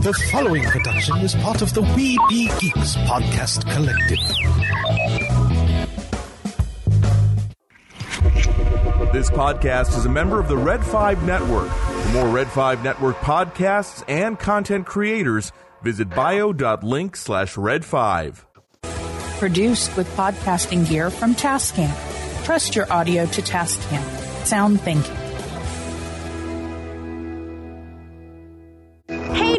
The following production is part of the We Be Geeks podcast collective. This podcast is a member of the Red 5 Network. For more Red 5 Network podcasts and content creators, visit bio.link slash red 5. Produced with podcasting gear from Tascam. Trust your audio to Tascam. Sound thinking.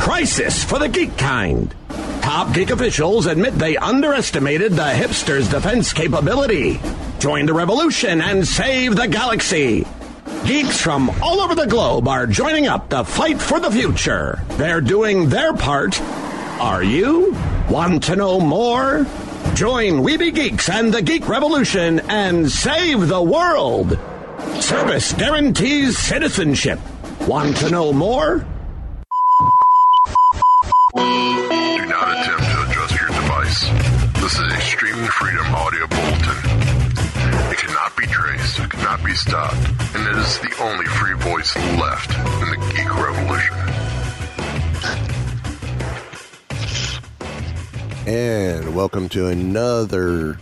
Crisis for the geek kind. Top geek officials admit they underestimated the hipsters' defense capability. Join the revolution and save the galaxy. Geeks from all over the globe are joining up to fight for the future. They're doing their part. Are you? Want to know more? Join We Be Geeks and the Geek Revolution and save the world. Service guarantees citizenship. Want to know more? Freedom audio bulletin. It cannot be traced, it cannot be stopped, and it is the only free voice left in the geek revolution. And welcome to another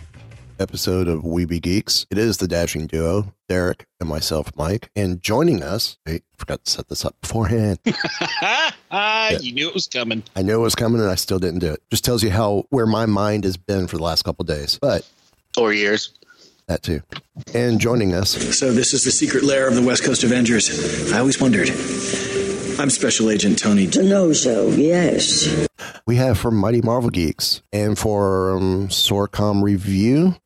episode of We Be Geeks. It is the dashing duo, Derrick and myself, Mike. And joining us, wait, I forgot to set this up beforehand. Ah, you knew it was coming. I knew it was coming and I still didn't do it. Just tells you how where my mind has been for the last couple days. But Four years. that too. And joining us, So this is the secret lair of the West Coast Avengers. I always wondered. I'm Special Agent Tony. DiNozzo, yes. we have from Mighty Marvel Geeks and for um, Sorcom Review,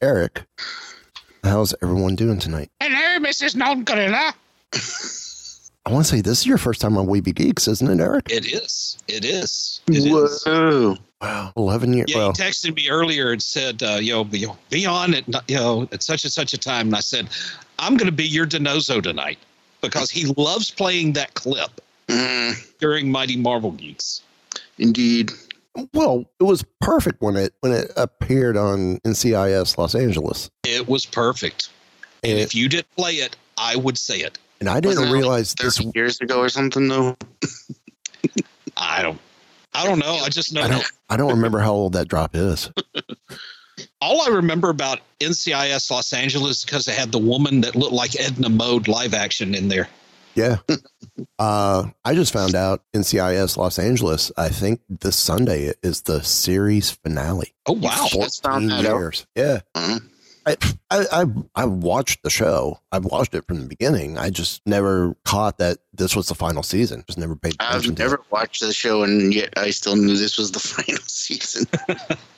Eric. How's everyone doing tonight? Hello, Mrs. Non Gorilla. I want to say this is your first time on We Be Geeks, isn't it, Eric? It is. It is. It is. Whoa. Wow. 11 years. Yeah, well, he texted me earlier and said, uh, "Yo, be, be on at you know at such and such a time." And I said, "I'm going to be your DiNozzo tonight because he loves playing that clip mm. during Mighty Marvel Geeks." Indeed. Well, it was perfect when it when it appeared on NCIS Los Angeles, It was perfect. And if you didn't play it, I would say it. and I didn't Wasn't it like realize this. years ago or something though. I don't. I don't know. I just know I don't. I don't remember how old that drop is. all I remember about NCIS Los Angeles because they had the woman that looked like Edna Mode live action in there. Yeah. Uh, I just found out NCIS Los Angeles. I think this Sunday is the series finale. Oh wow! Just found 14 out. years. Yeah. Mhm. I, I I I watched the show. I've watched it from the beginning. I just never caught that this was the final season. Just never paid attention I've to never watched the show, and yet I still knew this was the final season.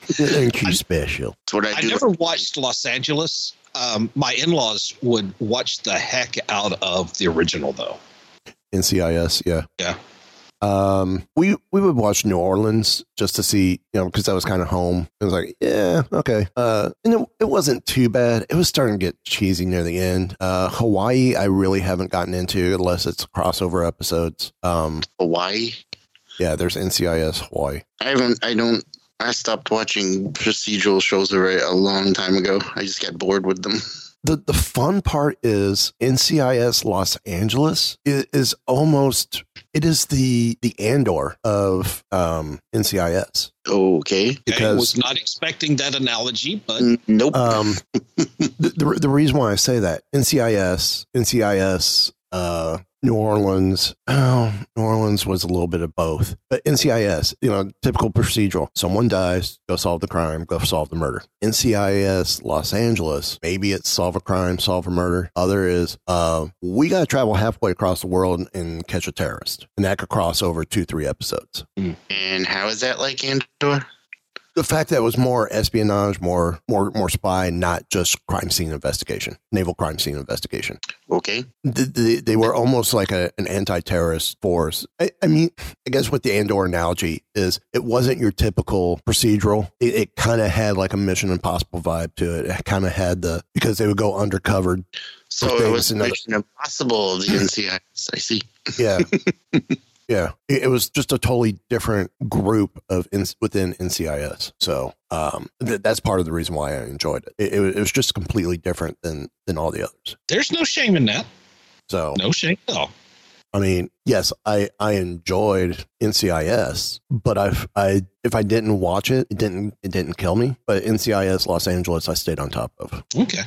Thank you, special. That's what I I do. never watched Los Angeles. Um, my in-laws would watch the heck out of the original, though. NCIS, yeah. Yeah. Um, we we would watch New Orleans just to see, you know, because I was kind of home. It was like, yeah, okay. Uh, and it, it wasn't too bad. It was starting to get cheesy near the end. Uh, Hawaii, I really haven't gotten into unless it's crossover episodes. Um, Hawaii. yeah, there's NCIS Hawaii. I haven't. I don't. I stopped watching procedural shows a long time ago. I just got bored with them. The the fun part is NCIS Los Angeles is, is almost it is the the Andor of um, NCIS Okay. because I was not expecting that analogy, but N- Nope. um, the, the the reason why I say that NCIS NCIS uh, New Orleans oh New Orleans was a little bit of both but NCIS you know typical procedural. Someone dies go solve the crime go solve the murder. NCIS Los Angeles maybe it's solve a crime solve a murder. Other is uh, we got to travel halfway across the world and catch a terrorist and that could cross over two three episodes. And how is that like Andor? The fact that it was more espionage, more more more spy, not just crime scene investigation, naval crime scene investigation. Okay. They, they, they were almost like a, an anti-terrorist force. I, I mean, I guess what the Andor analogy is, it wasn't your typical procedural. It, it kind of had like a Mission Impossible vibe to it. It kind of had the because they would go undercover. So it was Mission Impossible the NCIS. I see. yeah. Yeah, it, it was just a totally different group of in, within NCIS. So um, th- that's part of the reason why I enjoyed it. It, it, was- it was just completely different than than all the others. There's no shame in that. So No shame at all. I mean, yes, I I enjoyed NCIS, but I've I if I didn't watch it, it didn't it didn't kill me. But NCIS Los Angeles, I stayed on top of. Okay.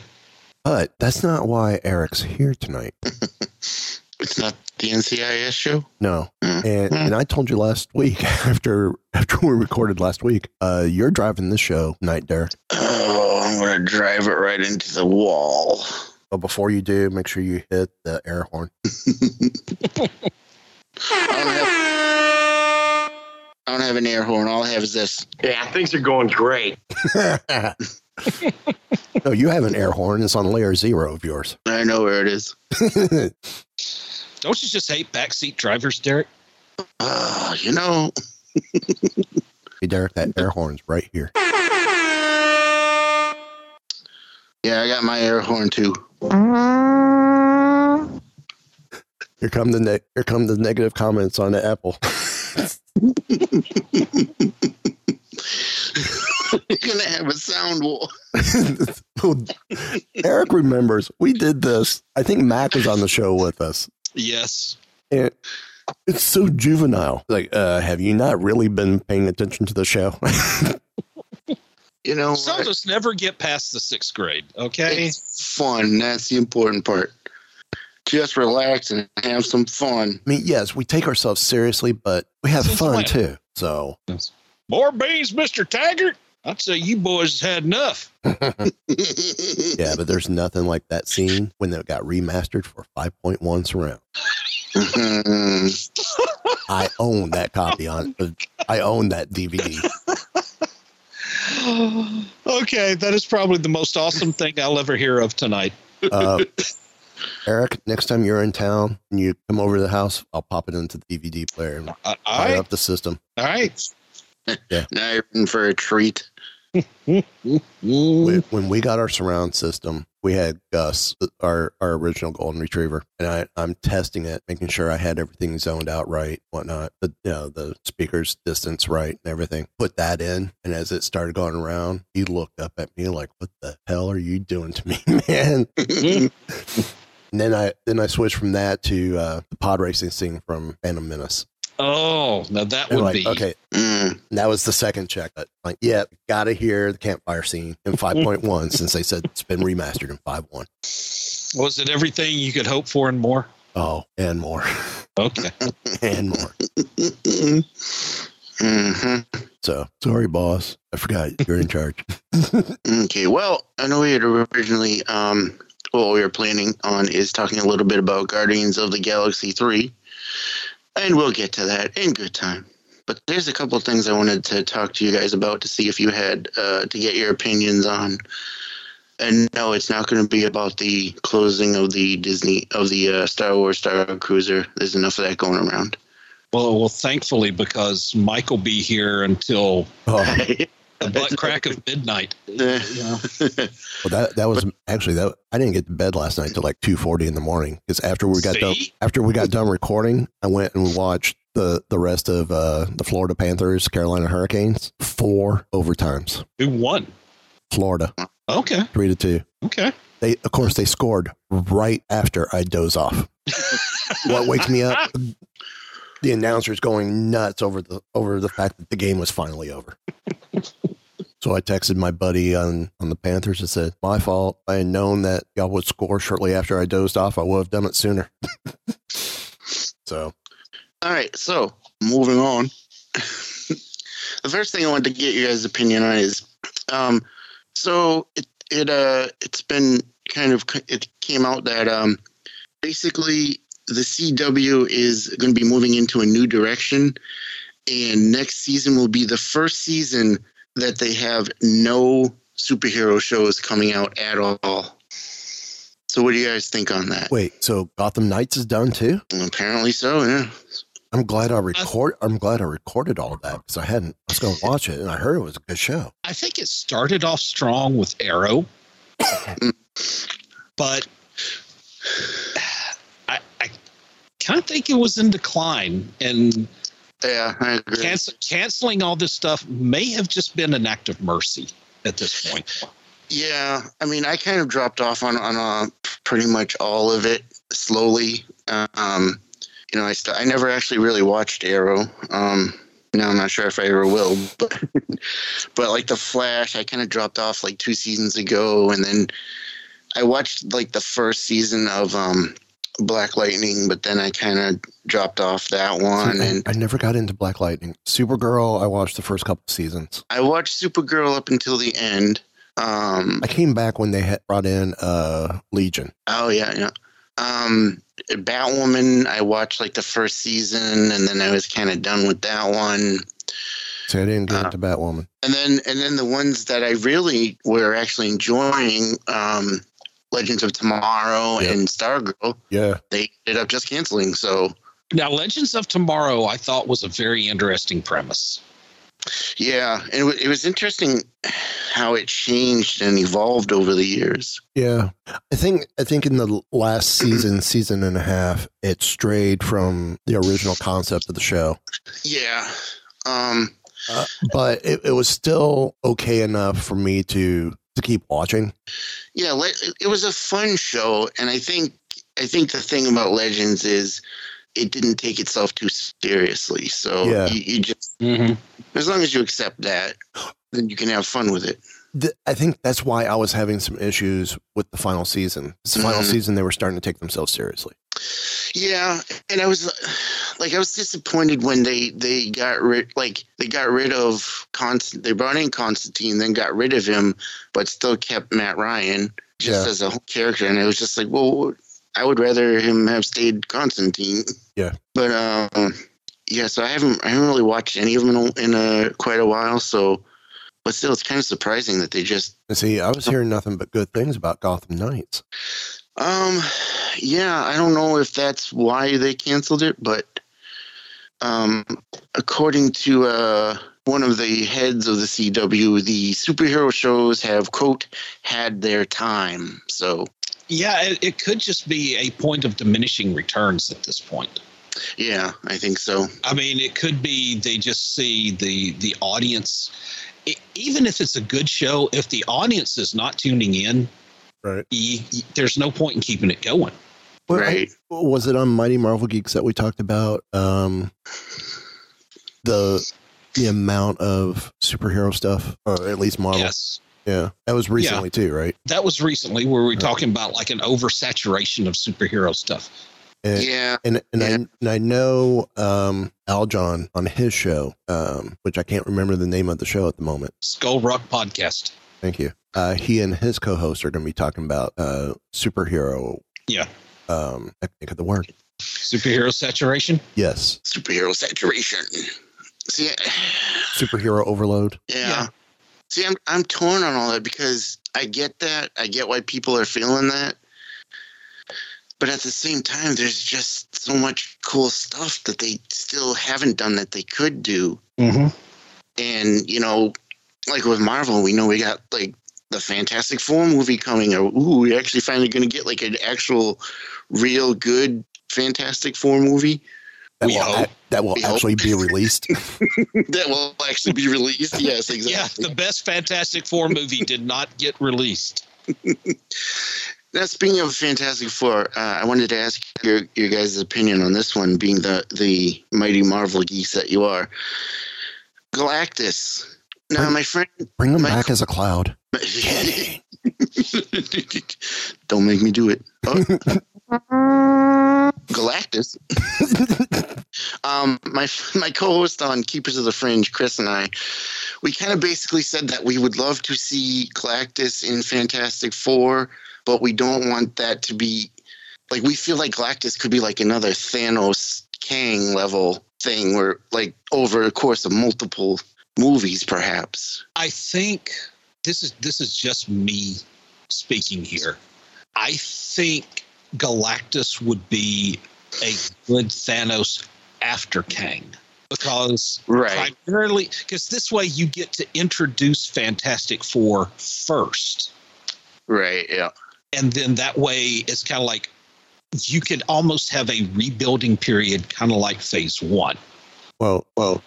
But that's not why Eric's here tonight. It's not the NCIS show. No, and and I told you last week after after we recorded last week, uh, you're driving this show Night Derrick. Oh, I'm gonna drive it right into the wall. But before you do, make sure you hit the air horn. I don't have an air horn. All I have is this. Yeah, things are going great. no, you have an air horn. It's on layer zero of yours. I know where it is. Don't you just hate backseat drivers, Derrick? Uh, you know, Hey, Derrick, that air horn's right here. yeah, I got my air horn too. Here come the ne- here come the negative comments on the Apple. You're gonna have a sound wall. Eric remembers we did this. I think Mac was on the show with us. Yes. And it's so juvenile. Like, uh, have you not really been paying attention to the show? You know, Some of us never get past the sixth grade. Okay. it's fun. That's the important part. Just relax and have some fun. I mean, yes, we take ourselves seriously, but we have fun too. So, More beans, Mister Taggart. I'd say you boys had enough. yeah, but there's nothing like that scene when it got remastered for 5.1 surround. I own that copy on. uh, I own that DVD. okay, that is probably the most awesome thing I'll ever hear of tonight. Uh, Eric, next time you're in town and you come over to the house, I'll pop it into the DVD player and all fire right. up the system. All right. Yeah. Now you're in for a treat. When, when we got our surround system, we had Gus, our, our original golden retriever, and I, I'm testing it, making sure I had everything zoned out right, whatnot, the you know the speakers distance right and everything. Put that in, and as it started going around, he looked up at me like, "What the hell are you doing to me, man?" and then I then I switched from that to uh, the pod racing scene from Phantom Menace. Oh, now that And would like, be okay. Mm. That was the second check. But like, yeah, gotta hear the campfire scene in 5.1 since they said it's been remastered in 5.1. Was it everything you could hope for and more? Oh, and more. Okay. and more. hmm So sorry, boss. I forgot you're in charge. Okay, well, I know we had originally, um, what we were planning on is talking a little bit about Guardians of the Galaxy 3, and we'll get to that in good time. But there's a couple of things I wanted to talk to you guys about to see if you had, uh, to get your opinions on. And no, it's not going to be about the closing of the Disney, of the uh, Star Wars Star Cruiser. There's enough of that going around. Well, well, thankfully, because Mike will be here until Oh, the butt crack of midnight. well, that that was actually that I didn't get to bed last night till like 2:40 in the morning because after we got done after we got done recording, I went and watched the the rest of uh, the Florida Panthers Carolina Hurricanes four overtimes. Who won? Florida Okay. three to two. Okay. They of course they scored right after I doze off. what wakes me up? The announcer's going nuts over the over the fact that the game was finally over. So I texted my buddy on, on the Panthers and said, My fault. I had known that y'all would score shortly after I dozed off. I would have done it sooner. so All right, so moving on. the first thing I wanted to get you guys' opinion on is, um, so it it uh it's been kind of it came out that um basically the CW is going to be moving into a new direction, and next season will be the first season that they have no superhero shows coming out at all. So, what do you guys think on that? Wait, so Gotham Knights is done too? Apparently so. Yeah. I'm glad I record. I'm glad I recorded all of that because I hadn't. I was going to watch it and I heard it was a good show. I think it started off strong with Arrow, mm. but I, I kind of think it was in decline. And yeah, I agree. Cancel, canceling all this stuff may have just been an act of mercy at this point. Yeah, I mean, I kind of dropped off on on uh, pretty much all of it slowly. Um, you know, I st- I never actually really watched Arrow. Um, no, I'm not sure if I ever will, but but like the Flash, I kind of dropped off like two seasons ago, and then I watched like the first season of um, Black Lightning, but then I kind of dropped off that one. See, and I, never got into Black Lightning. Supergirl, I watched the first couple seasons. I watched Supergirl up until the end. Um, I came back when they had brought in uh, Legion. Oh yeah, yeah. Um, Batwoman, I watched like the first season, and then I was kind of done with that one. So I didn't get Uh, into Batwoman. And then, and then the ones that I really were actually enjoying, um, Legends of Tomorrow Yep. and Stargirl, Yeah. they ended up just canceling. So Now, Legends of Tomorrow, I thought was a very interesting premise. yeah, and it, wa- it was interesting how it changed and evolved over the years. Yeah. I think I think in the last season, season and a half, it strayed from the original concept of the show. Yeah. Um, Uh, but it, it was still okay enough for me to to keep watching. yeah, le- it was a fun show, and I think I think the thing about Legends is it didn't take itself too seriously. So Yeah. you, you just as long as you accept that, then you can have fun with it. Th- I think that's why I was having some issues with the final season. The final Mhm. season, they were starting to take themselves seriously. Yeah, and I was like, I was disappointed when they they got rid like they got rid of Constant. They brought in Constantine, then got rid of him, but still kept Matt Ryan just Yeah. as a whole character. And it was just like, well, I would rather him have stayed Constantine. Yeah. But um, yeah, so I haven't I haven't really watched any of them in a, in a quite a while. So, but still, it's kind of surprising that they just see, I was hearing nothing but good things about Gotham Knights. Um, yeah, I don't know if that's why they canceled it, but um, according to uh, one of the heads of the CW, the superhero shows have quote had their time. So Yeah, it, it could just be a point of diminishing returns at this point. yeah, I think so. I mean, it could be they just see the the audience. e- even if it's a good show, if the audience is not tuning in, right, y y- there's no point in keeping it going. Well, I- was it on Mighty Marvel Geeks that we talked about um, the the amount of superhero stuff, or at least Marvel? Yes. Yeah, that was recently too, right? That was recently where we were talking about like an oversaturation of superhero stuff. And, yeah, and and I and I know um, Aljon on his show, um, which I can't remember the name of the show at the moment. Skull Rock Podcast. Thank you. Uh, he and his co-host are going to be talking about uh, superhero. Yeah. Um, I think of the word. Superhero saturation. Yes, Superhero saturation. See, superhero overload. yeah. See, I'm I'm torn on all that because I get that. I get why people are feeling that. But at the same time, there's just so much cool stuff that they still haven't done that they could do. Mm-hmm. And, you know, like with Marvel, we know we got like the Fantastic Four movie coming, or ooh, we're actually finally going to get like an actual, real good Fantastic Four movie. That We will, hope. ac- that will We hope. actually be released. that will actually be released. Yes, exactly. Yeah, the best Fantastic Four movie did not get released. Now, speaking of Fantastic Four, uh, I wanted to ask your your guys' opinion on this one, being the the mighty Marvel geese that you are. Galactus. Now, my friend, Bring them my- back as a cloud. don't make me do it. Oh. Galactus. um, my my co-host on Keepers of the Fringe, Chris and I, we kind of basically said that we would love to see Galactus in Fantastic Four, but we don't want that to be like we feel like Galactus could be like another Thanos Kang level thing, where like over the course of multiple movies, perhaps. I think this is this is just me speaking here. I think Galactus would be a good Thanos after Kang because Right. primarily because this way you get to introduce Fantastic Four first, Right. Yeah. and then that way it's kind of like you could almost have a rebuilding period, kind of like Phase One. Well, well,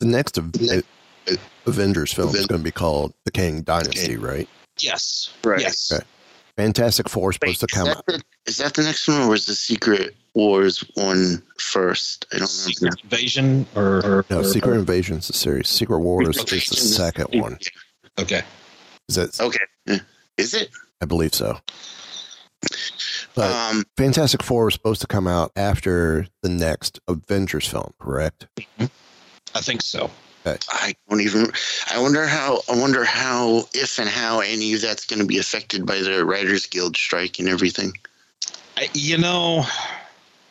the next Av- Avengers film is going to be called The Kang Dynasty, right? Yes. Right. Yes. Okay. Fantastic Four is supposed to come that, out. the, is that the next one, or was the Secret Wars one first? I don't Secret remember. Invasion or, or No, or- Secret Invasion's the series. Secret Wars is the second one. Okay. Is that? Okay. Is it? I believe so. But Um, Fantastic Four was supposed to come out after the next Avengers film, correct? I think so. I don't even. I wonder how. I wonder how, if and how any of that's going to be affected by the Writers Guild strike and everything. I, you know,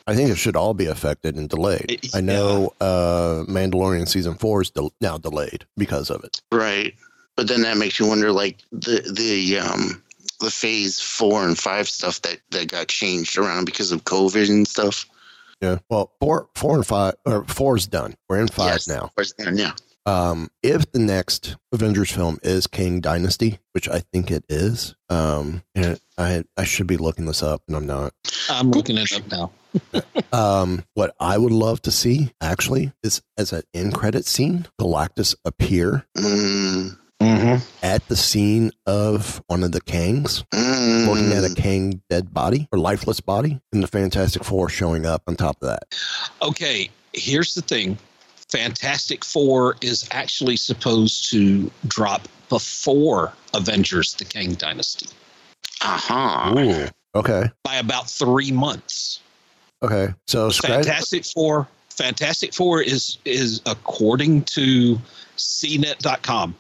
I think it should all be affected and delayed. It- I know uh, Mandalorian season four is del- now delayed because of it. Right. But then that makes you wonder, like the the um the phase four and five stuff that that got changed around because of COVID and stuff. Yeah. Well, four, four and five, or four is done. We're in five Yes. now. Where's that? Yeah. Um, if the next Avengers film is Kang Dynasty, which I think it is, um, and I I should be looking this up, and I'm not. I'm looking it up now. Um, what I would love to see actually is as an end credit scene, Galactus appear Mm, Mm-hmm. at the scene of one of the Kangs, mm, looking at a Kang dead body or lifeless body, and the Fantastic Four showing up on top of that. Okay, here's the thing Fantastic Four is actually supposed to drop before Avengers The Kang Dynasty uh-huh. Okay. by about three months. Okay. So scratch. Fantastic Four. Fantastic Four is is according to CNET.com.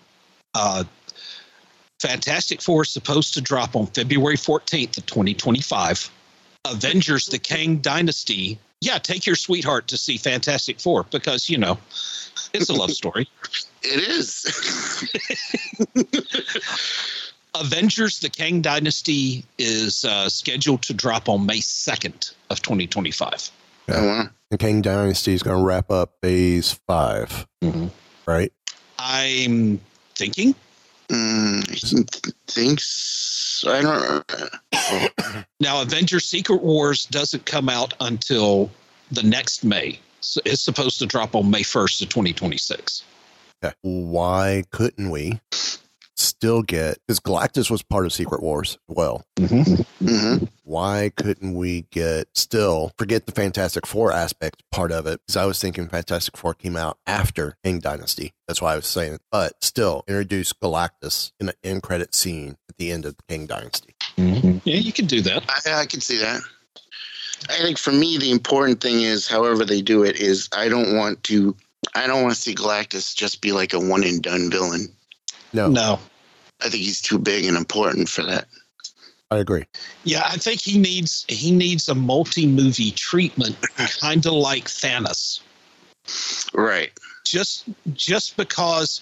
Uh, Fantastic Four is supposed to drop on February 14th of 2025. Avengers: The Kang Dynasty. Yeah, take your sweetheart to see Fantastic Four because you know it's a love story. It is. Avengers: The Kang Dynasty is uh, scheduled to drop on May 2nd of 2025. Oh, wow. And Kang Dynasty is going to wrap up phase 5 Mhm. right? I'm thinking Mm, I so. I don't. know. Now, Avengers Secret Wars doesn't come out until the next May. So it's supposed to drop on May 1st of 2026. Okay. Why couldn't we still get because Galactus was part of Secret Wars as well? hmm Why couldn't we get still forget the Fantastic Four aspect part of it? Because I was thinking Fantastic Four came out after Kang Dynasty. That's why I was saying it. But still introduce Galactus in an end credit scene at the end of the Kang Dynasty. Yeah, you can do that. I, I can see that. I think for me, the important thing is, however they do it, is I don't want to. I don't want to see Galactus just be like a one and done villain. No, No. I think he's too big and important for that. I agree. Yeah, I think he needs he needs a multi-movie treatment, kind of like Thanos. Right. Just just because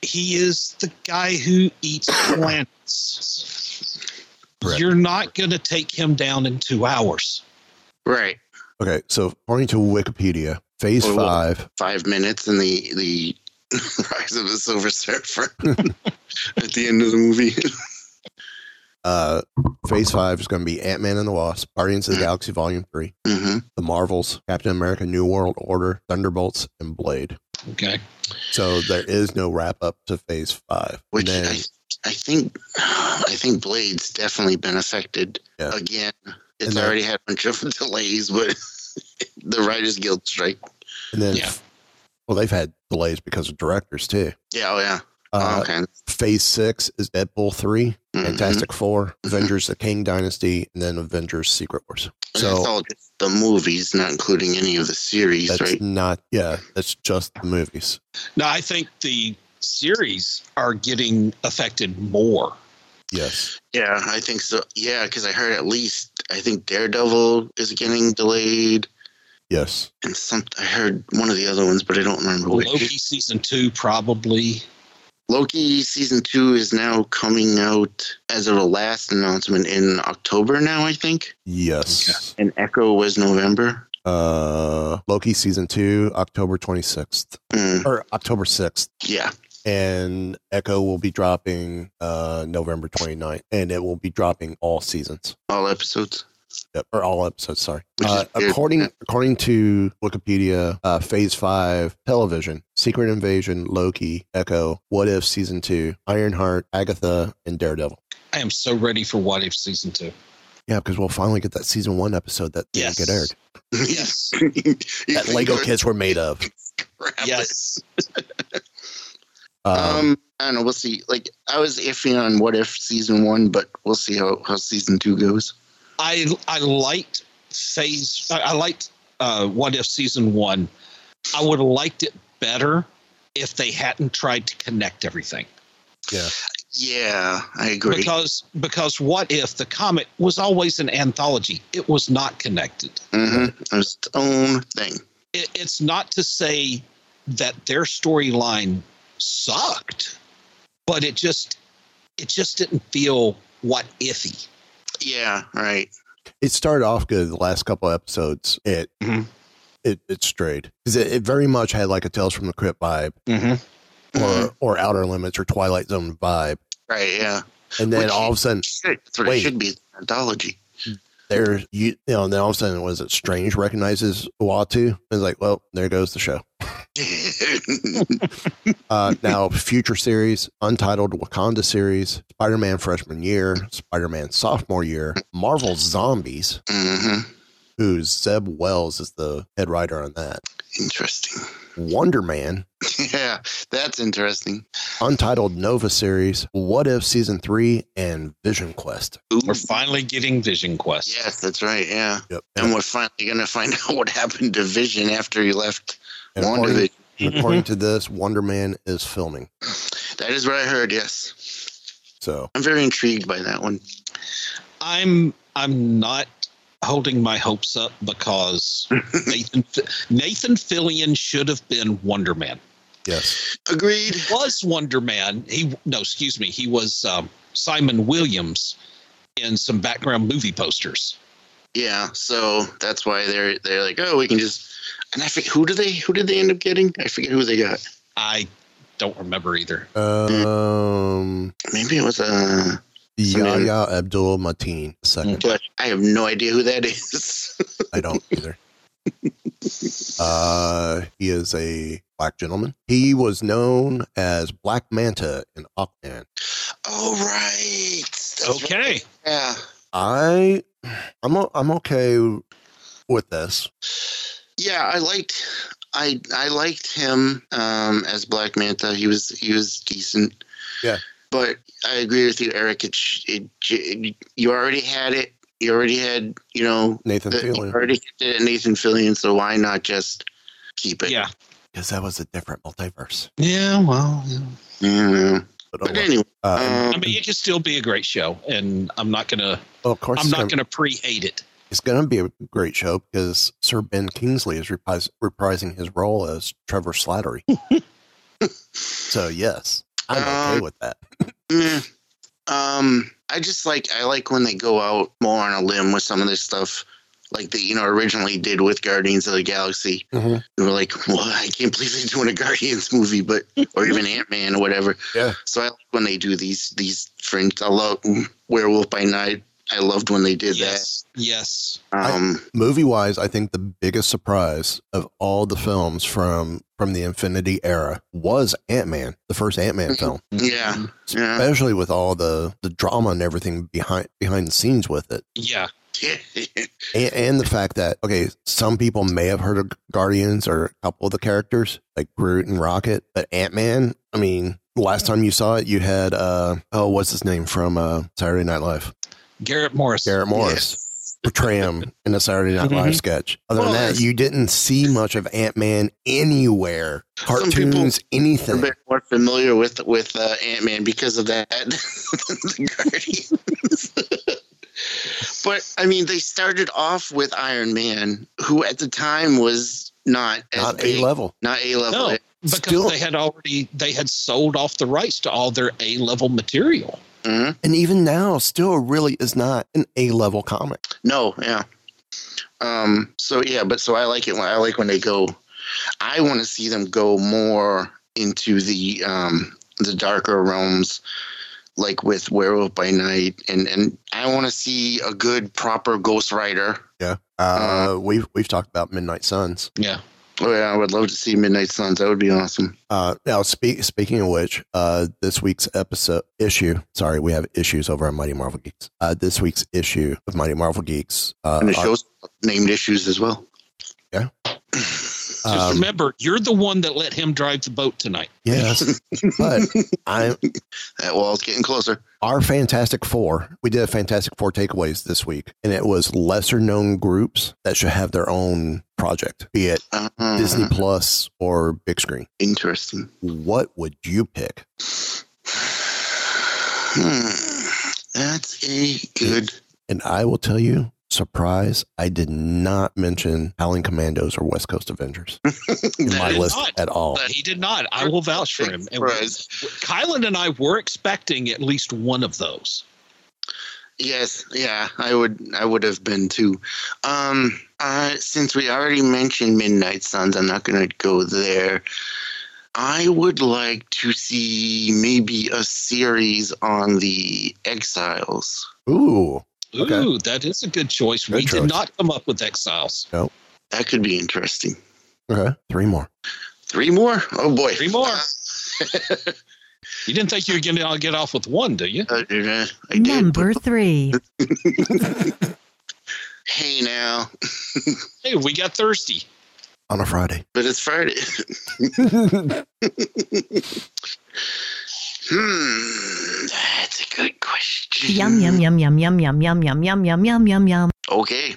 he is the guy who eats planets. Correct. You're not going to take him down in two hours. Right. Okay, so according to Wikipedia, Phase Well, well- Five. Five minutes and the the rise of the Silver Surfer at the end of the movie. Uh, phase five is going to be Ant Man and the Wasp, Guardians of the Galaxy Volume Three, hmm The Marvels, Captain America: New World Order, Thunderbolts, and Blade. Okay. So there is no wrap up to Phase Five. Which then, I, I think I think Blade's definitely been affected Yeah. again. It's then- already had a bunch of delays, but the Writers Guild strike. and then, Yeah. well, they've had delays because of directors too. Yeah, oh yeah. Uh, okay. Phase six is Deadpool 3, Mhm. Fantastic Four, Avengers: The Kang Dynasty, and then Avengers: Secret Wars. And that's So all just the movies, not including any of the series, that's right? not, yeah, that's just the movies. No, I think the series are getting affected more. Yes. Yeah, I think so. Yeah, because I heard at least I think Daredevil is getting delayed. Yes. And some I heard one of the other ones, but I don't remember which. Loki season two probably. Loki season two is now coming out as of the last announcement in October now, I think. Yes. And Echo was November. Uh, Loki season two, October 26th Mm, or October 6th. yeah. And Echo will be dropping uh, November 29th, and it will be dropping all seasons. All episodes. Yep, or all episodes. Sorry. Uh, weird. according according to Wikipedia, uh, Phase Five television, Secret Invasion, Loki, Echo, What If season two, Ironheart, Agatha, and Daredevil. I am so ready for What If season two. Yeah, because we'll finally get that season one episode that didn't Yes. get aired. Yes. That Lego kids were made of. yes. Um, Um, I don't know. We'll see. Like, I was iffy on what if season one, but we'll see how, how season two goes. I I liked phase. I, I liked uh, What If season one. I would have liked it better if they hadn't tried to connect everything. yeah. Yeah, I agree. Because because What If the comic was always an anthology. It was not connected. Mm-hmm. It was its own thing. It, it's not to say that their storyline sucked, but it just it just didn't feel what ify. Yeah, right. It started off good. The last couple episodes, it Mhm. it it strayed because it, it very much had like a Tales from the Crypt vibe, Mm-hmm. or or Outer Limits or Twilight Zone vibe, Right, yeah. and then Which- all of a sudden what Wait. it should be. Anthology. there you, you know, then all of a sudden was it Strange recognizes Uatu? It's like, well, there goes the show. Uh, now, future series, Untitled Wakanda series, Spider Man freshman year, Spider Man sophomore year, Marvel Zombies, hmm who's Zeb Wells is the head writer on that, Interesting. Wonder Man, Yeah, that's interesting. Untitled Nova series, What If season three, and Vision Quest. Ooh, We're finally getting Vision Quest. yes, that's right. Yeah. Yep. And we're finally going to find out what happened to Vision after he left And according, WandaVision. according to this, Wonder Man is filming. That is what I heard, yes. So I'm very intrigued by that one. I'm I'm not holding my hopes up because Nathan Nathan Fillion should have been Wonder Man. yes, Agreed. He was Wonder Man. He no, excuse me. He was um, Simon Williams in some background movie posters. Yeah, so that's why they're they're like, oh, we can just. And I forget who do they who did they end up getting? I forget who they got. I don't remember either. um, Maybe it was uh Yahya Abdul Mateen second. but I have no idea who that is. I don't either. Uh, he is a black gentleman. He was known as Black Manta in Aquaman. oh right. That's Okay. right. Yeah. I, I'm o- I'm okay with this. Yeah, I liked I I liked him um as Black Manta. He was he was decent. Yeah. But I agree with you, Eric. It, it, it you already had it. You already had, you know, Nathan the, you Fillion, already did it, Nathan Fillion. So why not just keep it? Yeah. because that was a different multiverse. Yeah. Well. yeah. Yeah. But, oh, But anyway, Uh, um, I mean, it could still be a great show, and I'm not gonna. well, of course, I'm not gonna, gonna pre-hate it. It's going to be a great show because Sir Ben Kingsley is repris- reprising his role as Trevor Slattery. so yes, I'm okay Um, with that. um, I just like I like when they go out more on a limb with some of this stuff, like they you know originally did with Guardians of the Galaxy. Mhm. We were like, well, I can't believe they're doing a Guardians movie, but or even Ant Man or whatever. Yeah. So I like when they do these these fringe. I love Werewolf by Night. I loved when they did Yes. Yes. Um, movie wise, I think the biggest surprise of all the films from from the Infinity era was Ant Man, the first Ant Man film, yeah, yeah, especially with all the the drama and everything behind behind the scenes with it, Yeah. and, and the fact that okay, some people may have heard of Guardians or a couple of the characters like Groot and Rocket, but Ant Man, I mean. Last time you saw it, you had uh oh, what's his name from uh Saturday Night Live? Garrett Morris. Garrett Morris portray him in a Saturday Night Live Mhm. sketch. Other Well, than that, you didn't see much of Ant Man anywhere. Some people Cartoons, a anything. bit more familiar with with uh, Ant Man because of that. the Guardians. But I mean, they started off with Iron Man, who at the time was not Not big, A level. not A level. No, because Still- they had already they had sold off the rights to all their A level material. Mhm. And even now, still really is not an A level comic. No, yeah. Um. So yeah, but so I like it when I like when they go. I want to see them go more into the um the darker realms, like with Werewolf by Night, and and I want to see a good proper Ghost Rider. Yeah. Uh, we've we've talked about Midnight Suns. Yeah. Oh yeah, I would love to see Midnight Suns. That would be awesome. Uh, now, speak, speaking of which, uh, this week's episode issue. Sorry, we have issues over on Mighty Marvel Geeks. Uh, this week's issue of Mighty Marvel Geeks. Uh, And the are- show's named issues as well. yeah. Just Um, remember, you're the one that let him drive the boat tonight. yes, but I'm That wall's getting closer. our Fantastic Four. We did a Fantastic Four takeaways this week, and it was lesser known groups that should have their own project, be it Uh, Disney Plus or big screen. Interesting. What would you pick? Hmm. That's a good. And I will tell you, surprise, I did not mention Howling Commandos or West Coast Avengers in my list not. at all. He did not. I will vouch for him. And we- Kylan and I were expecting at least one of those. Yes, yeah, I would. I would have been too. Um, uh, since we already mentioned Midnight Suns, I'm not going to go there. I would like to see maybe a series on the Exiles. Ooh, Ooh, Okay. that is a good choice. Good we choice. did not come up with Exiles. That could be interesting. okay, three more. Three more? Oh boy, Three more. You didn't think you were going to get off with one, do you? Uh, uh, I did. Number three. Hey now, Hey, we got thirsty. On a Friday. but it's Friday. Hmm, that's a good question. Yum yum yum yum yum yum yum yum yum yum yum yum yum. Okay.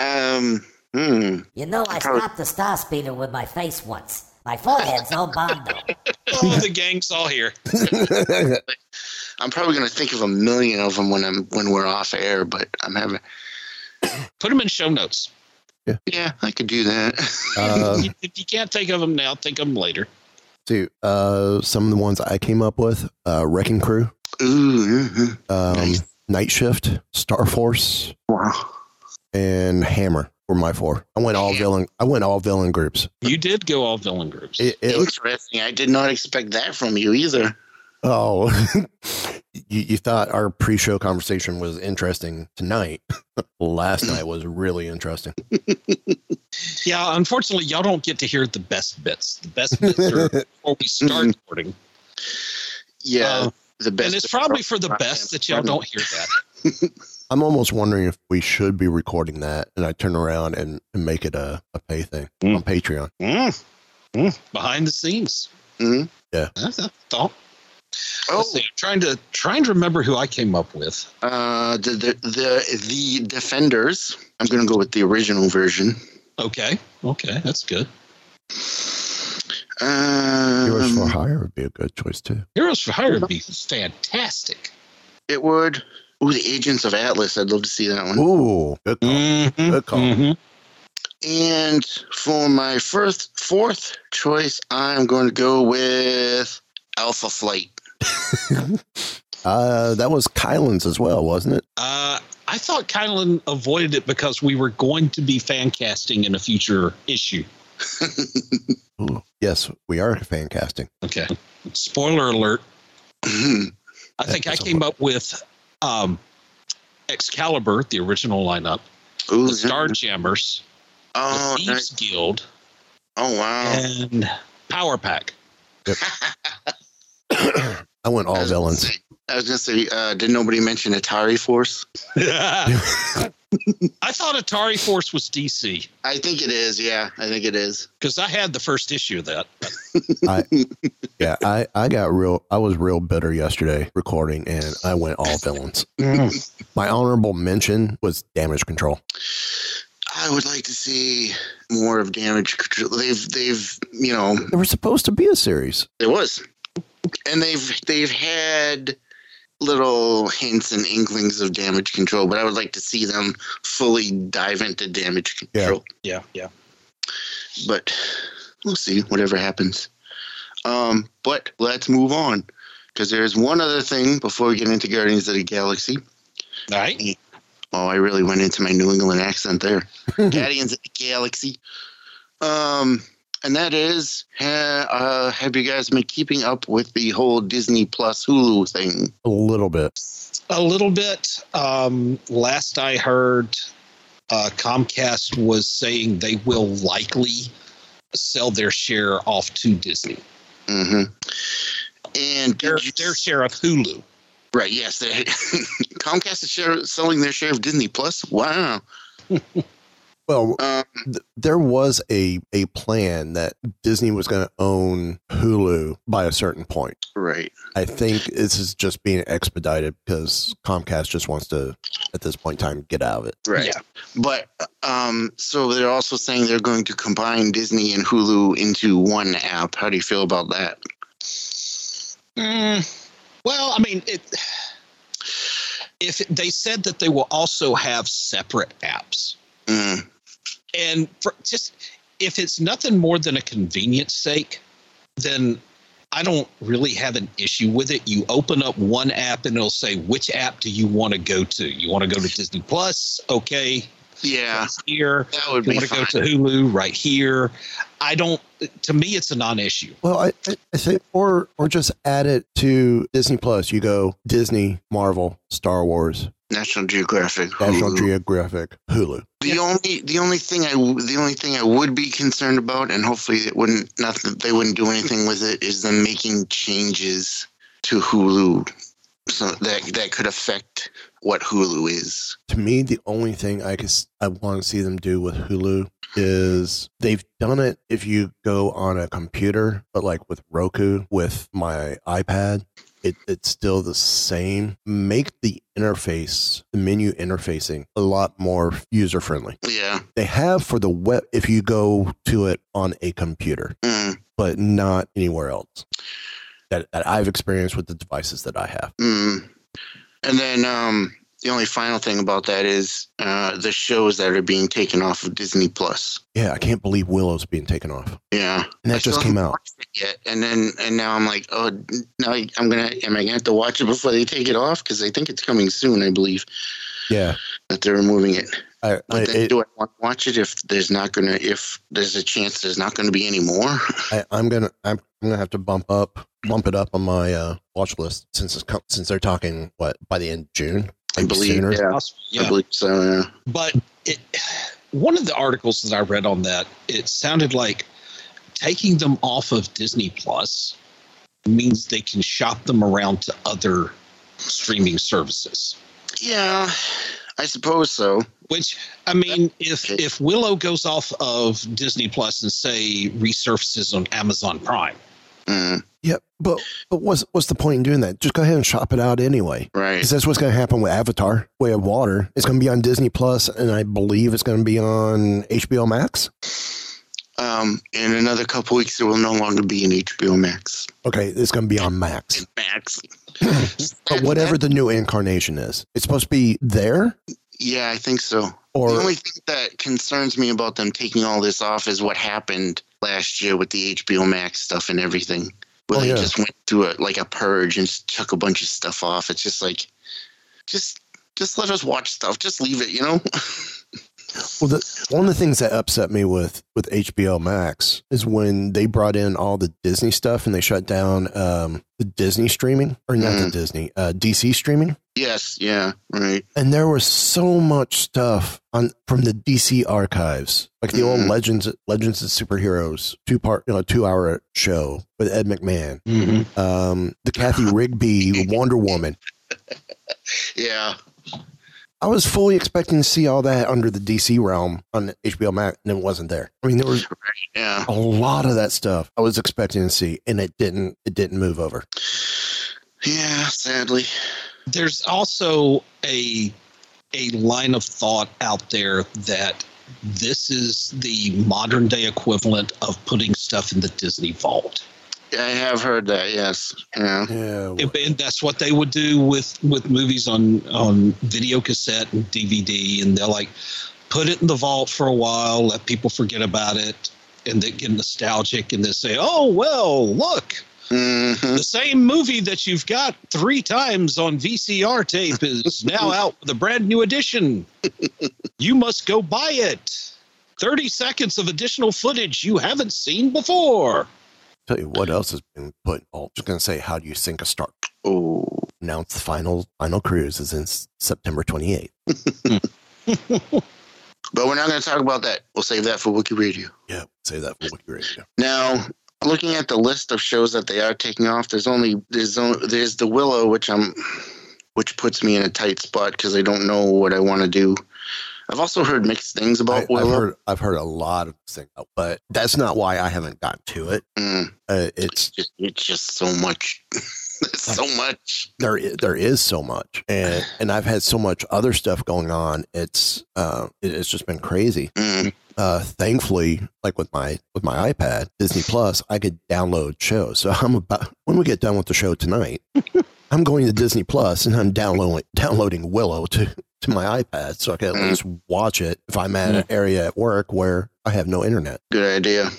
um. Hmm. You know, I Probably- stopped the star speeder with my face once. My forehead's all bombed up. Oh, the gang's all here. I'm probably gonna think of a million of them when I'm when we're off air, but I'm having. Put them in show notes. Yeah, I could do that. Uh, if you can't think of them now, think of them later. see, uh, some of the ones I came up with: uh, Wrecking Crew, Ooh. um, Nice. Night Shift, Star Force, Wow. and Hammer were my four. I went all villain. I went all villain groups. You did go all villain groups. It, it, Interesting. I did not expect that from you either. oh, you, you thought our pre-show conversation was interesting tonight. Last night was really interesting. Yeah, unfortunately, y'all don't get to hear the best bits. The best bits are before we start recording. Yeah, Uh, the best. and it's probably for the best that y'all don't hear that. I'm almost wondering if we should be recording that, and I turn around and, and make it a, a pay thing on Patreon. Mm. Mm. Behind the scenes. Mhm. Yeah. That's a thought. Oh, Let's see. I'm trying to trying to remember who I came up with. uh, the the the the Defenders. I'm gonna go with the original version. Okay. Okay, that's good. Heroes for Um, Hire would be a good choice too. Heroes for Hire would be fantastic. it would. Ooh, the Agents of Atlas. I'd love to see that one. Ooh, good call. Mhm, Good call. mhm. And for my first fourth choice, I'm going to go with Alpha Flight. Uh, that was Kylan's as well, wasn't it? Uh, I thought Kylan avoided it because we were going to be fan casting in a future issue. Ooh, yes, we are fan casting. Okay. Spoiler alert. I think I came up with um, Excalibur, the original lineup, Ooh, the Starjammers, oh, the Thieves nice. Guild, oh wow. and Power Pack. I went all I villains. say- I was going to say, uh, did nobody mention Atari Force? I thought Atari Force was DC I think it is. Yeah, I think it is. because I had the first issue of that. I, yeah, I, I got real. I was real bitter yesterday recording, and I went all villains. My honorable mention was Damage Control. I would like to see more of Damage Control. They've, they've, you know, There was supposed to be a series. It was, and they've they've had little hints and inklings of damage control, but I would like to see them fully dive into damage control. Yeah, yeah. yeah. But we'll see whatever happens. Um, but let's move on because there's one other thing before we get into Guardians of the Galaxy. All right. Oh, I really went into my New England accent there. Guardians of the Galaxy. Um, and that is, ha, uh, have you guys been keeping up with the whole Disney Plus Hulu thing? A little bit. A little bit. Um, last I heard, uh, Comcast was saying they will likely sell their share off to Disney. Mm-hmm. And their, their share of Hulu. Right. Yes. They, Comcast is share, selling their share of Disney Plus. Wow. Well, Um, th- there was a a plan that Disney was going to own Hulu by a certain point. Right. I think this is just being expedited because Comcast just wants to, at this point in time, get out of it. Right. Yeah. But um, so they're also saying they're going to combine Disney and Hulu into one app. How do you feel about that? Mm, well, I mean, it, if they said that they will also have separate apps, Mm. And for just if it's nothing more than a convenience sake, then I don't really have an issue with it. You open up one app and it'll say which app do you want to go to. You want to go to Disney Plus? Okay, Yeah. It's here. That would you be want to go to Hulu? Right here. I don't. To me, it's a non-issue. Well, I, I- I think, or or just add it to Disney Plus. You go Disney, Marvel, Star Wars, National Geographic. National Geographic, Hulu. The only the only thing I w- the only thing I would be concerned about, and hopefully it wouldn't not that they wouldn't do anything with it, is them making changes to Hulu, so that that could affect what Hulu is. To me, the only thing I could, s- I want to see them do with Hulu is they've done it if you go on a computer, but like with Roku, with my iPad, it, it's still the same. Make the interface, the menu interfacing, a lot more user friendly. Yeah. They have for the web if you go to it on a computer, Mm, but not anywhere else. That, that I've experienced with the devices that I have. mm. And then um, the only final thing about that is uh, the shows that are being taken off of Disney Plus. Yeah, I can't believe Willow's being taken off. Yeah. And that I just came out. Yet. And then and now I'm like, oh, now I- I'm gonna am I gonna have to watch it before they take it off? Because I think it's coming soon. I believe Yeah. that they're removing it. I, I, But then it- do I want to watch it if there's not gonna if there's a chance there's not gonna be any more? I, I'm gonna I'm, I'm gonna have to bump up bump it up on my uh, watch list since it's since they're talking what by the end of June. I believe, sooner. yeah, Yeah. I believe so. Yeah. but it, one of the articles that I read on that, it sounded like taking them off of Disney Plus means they can shop them around to other streaming services. Yeah, I suppose so. Which I mean, if if Willow goes off of Disney Plus and say resurfaces on Amazon Prime, Mm, Yeah, but but what's what's the point in doing that? Just go ahead and shop it out anyway. right. Because that's what's going to happen with Avatar: Way of Water. It's going to be on Disney Plus, and I believe it's going to be on HBO Max. Um, in another couple weeks, it will no longer be in HBO Max. Okay, it's going to be on Max. Max. But whatever the new incarnation is, it's supposed to be there. Yeah, I think so. Or- the only thing that concerns me about them taking all this off is what happened last year with the HBO Max stuff and everything. Where Oh, they yeah. just went through it like a purge and just took a bunch of stuff off. It's just like, just just let us watch stuff. Just leave it, you know. Well, the, one of the things that upset me with with HBO Max is when they brought in all the Disney stuff and they shut down um, the Disney streaming, or not the Disney, uh, DC streaming. Yes, yeah, right. and there was so much stuff on from the DC archives, like the old Mhm. Legends Legends of Superheroes two part, you know, two hour show with Ed McMahon, um, the Kathy Rigby Wonder Woman. Yeah, I was fully expecting to see all that under the DC realm on HBO Max, and it wasn't there. I mean, there was yeah. a lot of that stuff I was expecting to see, and it didn't. It didn't move over. Yeah, sadly. There's also a a line of thought out there that this is the modern day equivalent of putting stuff in the Disney vault. I have heard that. Yes. Yeah. Yeah. And, and that's what they would do with with movies on on video cassette and DVD, and they'll like put it in the vault for a while, let people forget about it, and then get nostalgic, and then say, "Oh well, look." Mm-hmm. The same movie that you've got three times on VCR tape is now out with a brand new edition. You must go buy it. 30 seconds of additional footage you haven't seen before. Tell you what else has been put. Oh, just gonna say, how do you sink a star? Oh, Announced the final final cruise is in S- September 28th. but we're not going to talk about that. We'll save that for Wiki Radio. Yeah, save that for Wiki Radio. Now, looking at the list of shows that they are taking off, there's only there's only, there's the Willow, which I'm which puts me in a tight spot because I don't know what I want to do. I've also heard mixed things about I, Willow. heard I've heard a lot of things, but that's not why I haven't gotten to it. Mm, Uh, it's just it's just so much. So much. There there is so much, and and I've had so much other stuff going on. It's uh, it, it's just been crazy. Mm, Uh, thankfully, like with my with my iPad, Disney Plus, I could download shows. So I'm about when we get done with the show tonight, I'm going to Disney Plus and I'm downloading downloading Willow to to my iPad so I can at least watch it if I'm at an area at work where I have no internet. good idea.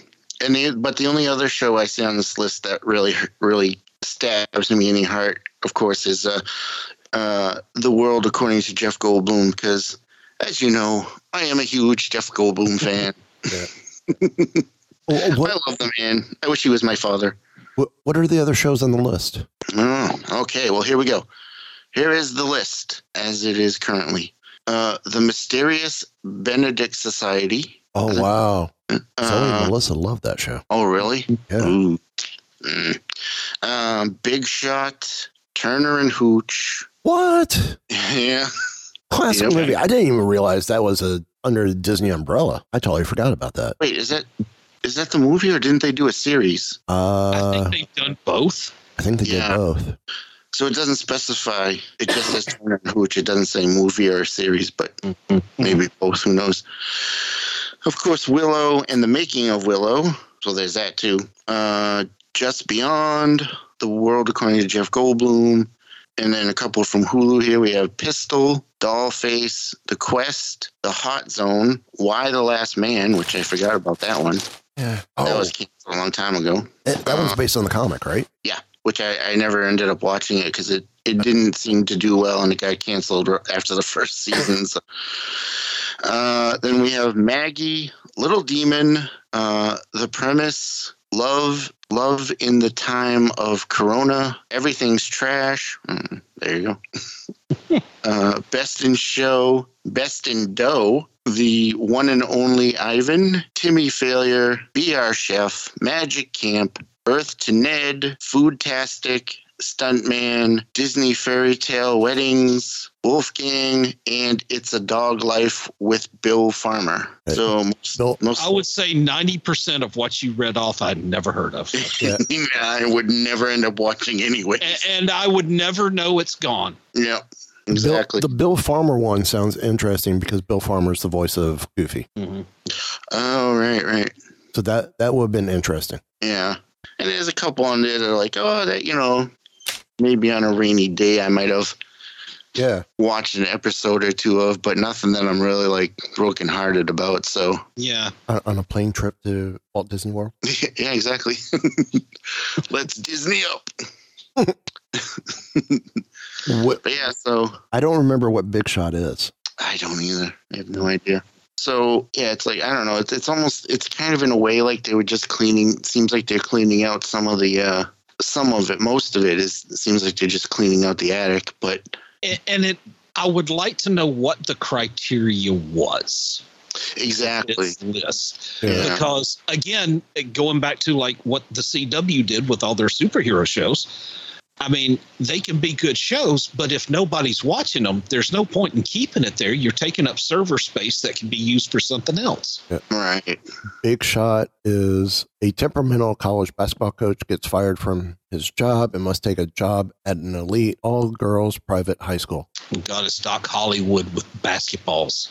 And the, but the only other show I see on this list that really really stabs me in the heart, of course, is uh, uh, the world according to Jeff Goldblum. Because as you know, I am a huge Jeff Goldblum fan. what, I love the man. I wish he was my father. What, what are the other shows on the list? Oh, okay. Well, here we go. Here is the list as it is currently. Uh, the Mysterious Benedict Society. Oh wow, Zoe Uh, and Melissa love that show. Oh, really? Yeah. Ooh. Mm. Um, Big Shot, Turner and Hooch. What? Yeah. Classic Yep. movie. I didn't even realize that was a under the Disney umbrella. I totally forgot about that. Wait, is that is that the movie or didn't they do a series? Uh, I think They've done both. I think they Yeah. did both. So it doesn't specify. It just says Turner and Hooch. It doesn't say movie or series, but maybe both. Who knows? Of course, Willow and the making of Willow. So there's that too. Uh, Just Beyond, The World According to Jeff Goldblum, and then a couple from Hulu here. We have Pistol, Dollface, The Quest, The Hot Zone, Y the Last Man, which I forgot about that one. Yeah. That Oh, was canceled a long time ago. that, that one's based on the comic, right? Yeah, which I, I never ended up watching it because it, it didn't seem to do well and it got canceled after the first season. So. Uh, then we have Maggie, Little Demon, uh, The Premise, Love, Love in the Time of Corona, Everything's Trash. Mm, there you go. uh, Best in Show, Best in Dough, The One and Only Ivan, Timmy Failure, Be Our Chef, Magic Camp, Earth to Ned, Foodtastic, Stuntman, Disney Fairy Tale Weddings, Wolfgang, and It's a Dog Life with Bill Farmer. So most, most I would say 90% of what you read off I'd never heard of. Yeah. I would never end up watching anyway. A- and I would never know it's gone. Yeah, Bill- exactly. the Bill Farmer one sounds interesting because Bill Farmer is the voice of Goofy. Mm-hmm. Oh, right, right. So that that would have been interesting. Yeah. And there's a couple on there that are like, oh, that, you know, maybe on a rainy day I might have Yeah. watched an episode or two of, but nothing that I'm really like brokenhearted about. So, Yeah. On, on a plane trip to Walt Disney World. yeah, exactly. Let's Disney up. What, But yeah, so I don't remember what Big Shot is. I don't either. I have no idea. So yeah, it's like I don't know. It's it's almost it's kind of in a way like they were just cleaning. It seems like they're cleaning out some of the uh some of it. Most of it is it seems like they're just cleaning out the attic. But And it, I would like to know what the criteria was. exactly, This. Yeah. Because again, going back to like what the CW did with all their superhero shows, I mean, they can be good shows, but if nobody's watching them, there's no point in keeping it there. You're taking up server space that can be used for something else. right. Big Shot is a temperamental college basketball coach gets fired from his job and must take a job at an elite all girls private high school. Got to stock Hollywood with basketballs.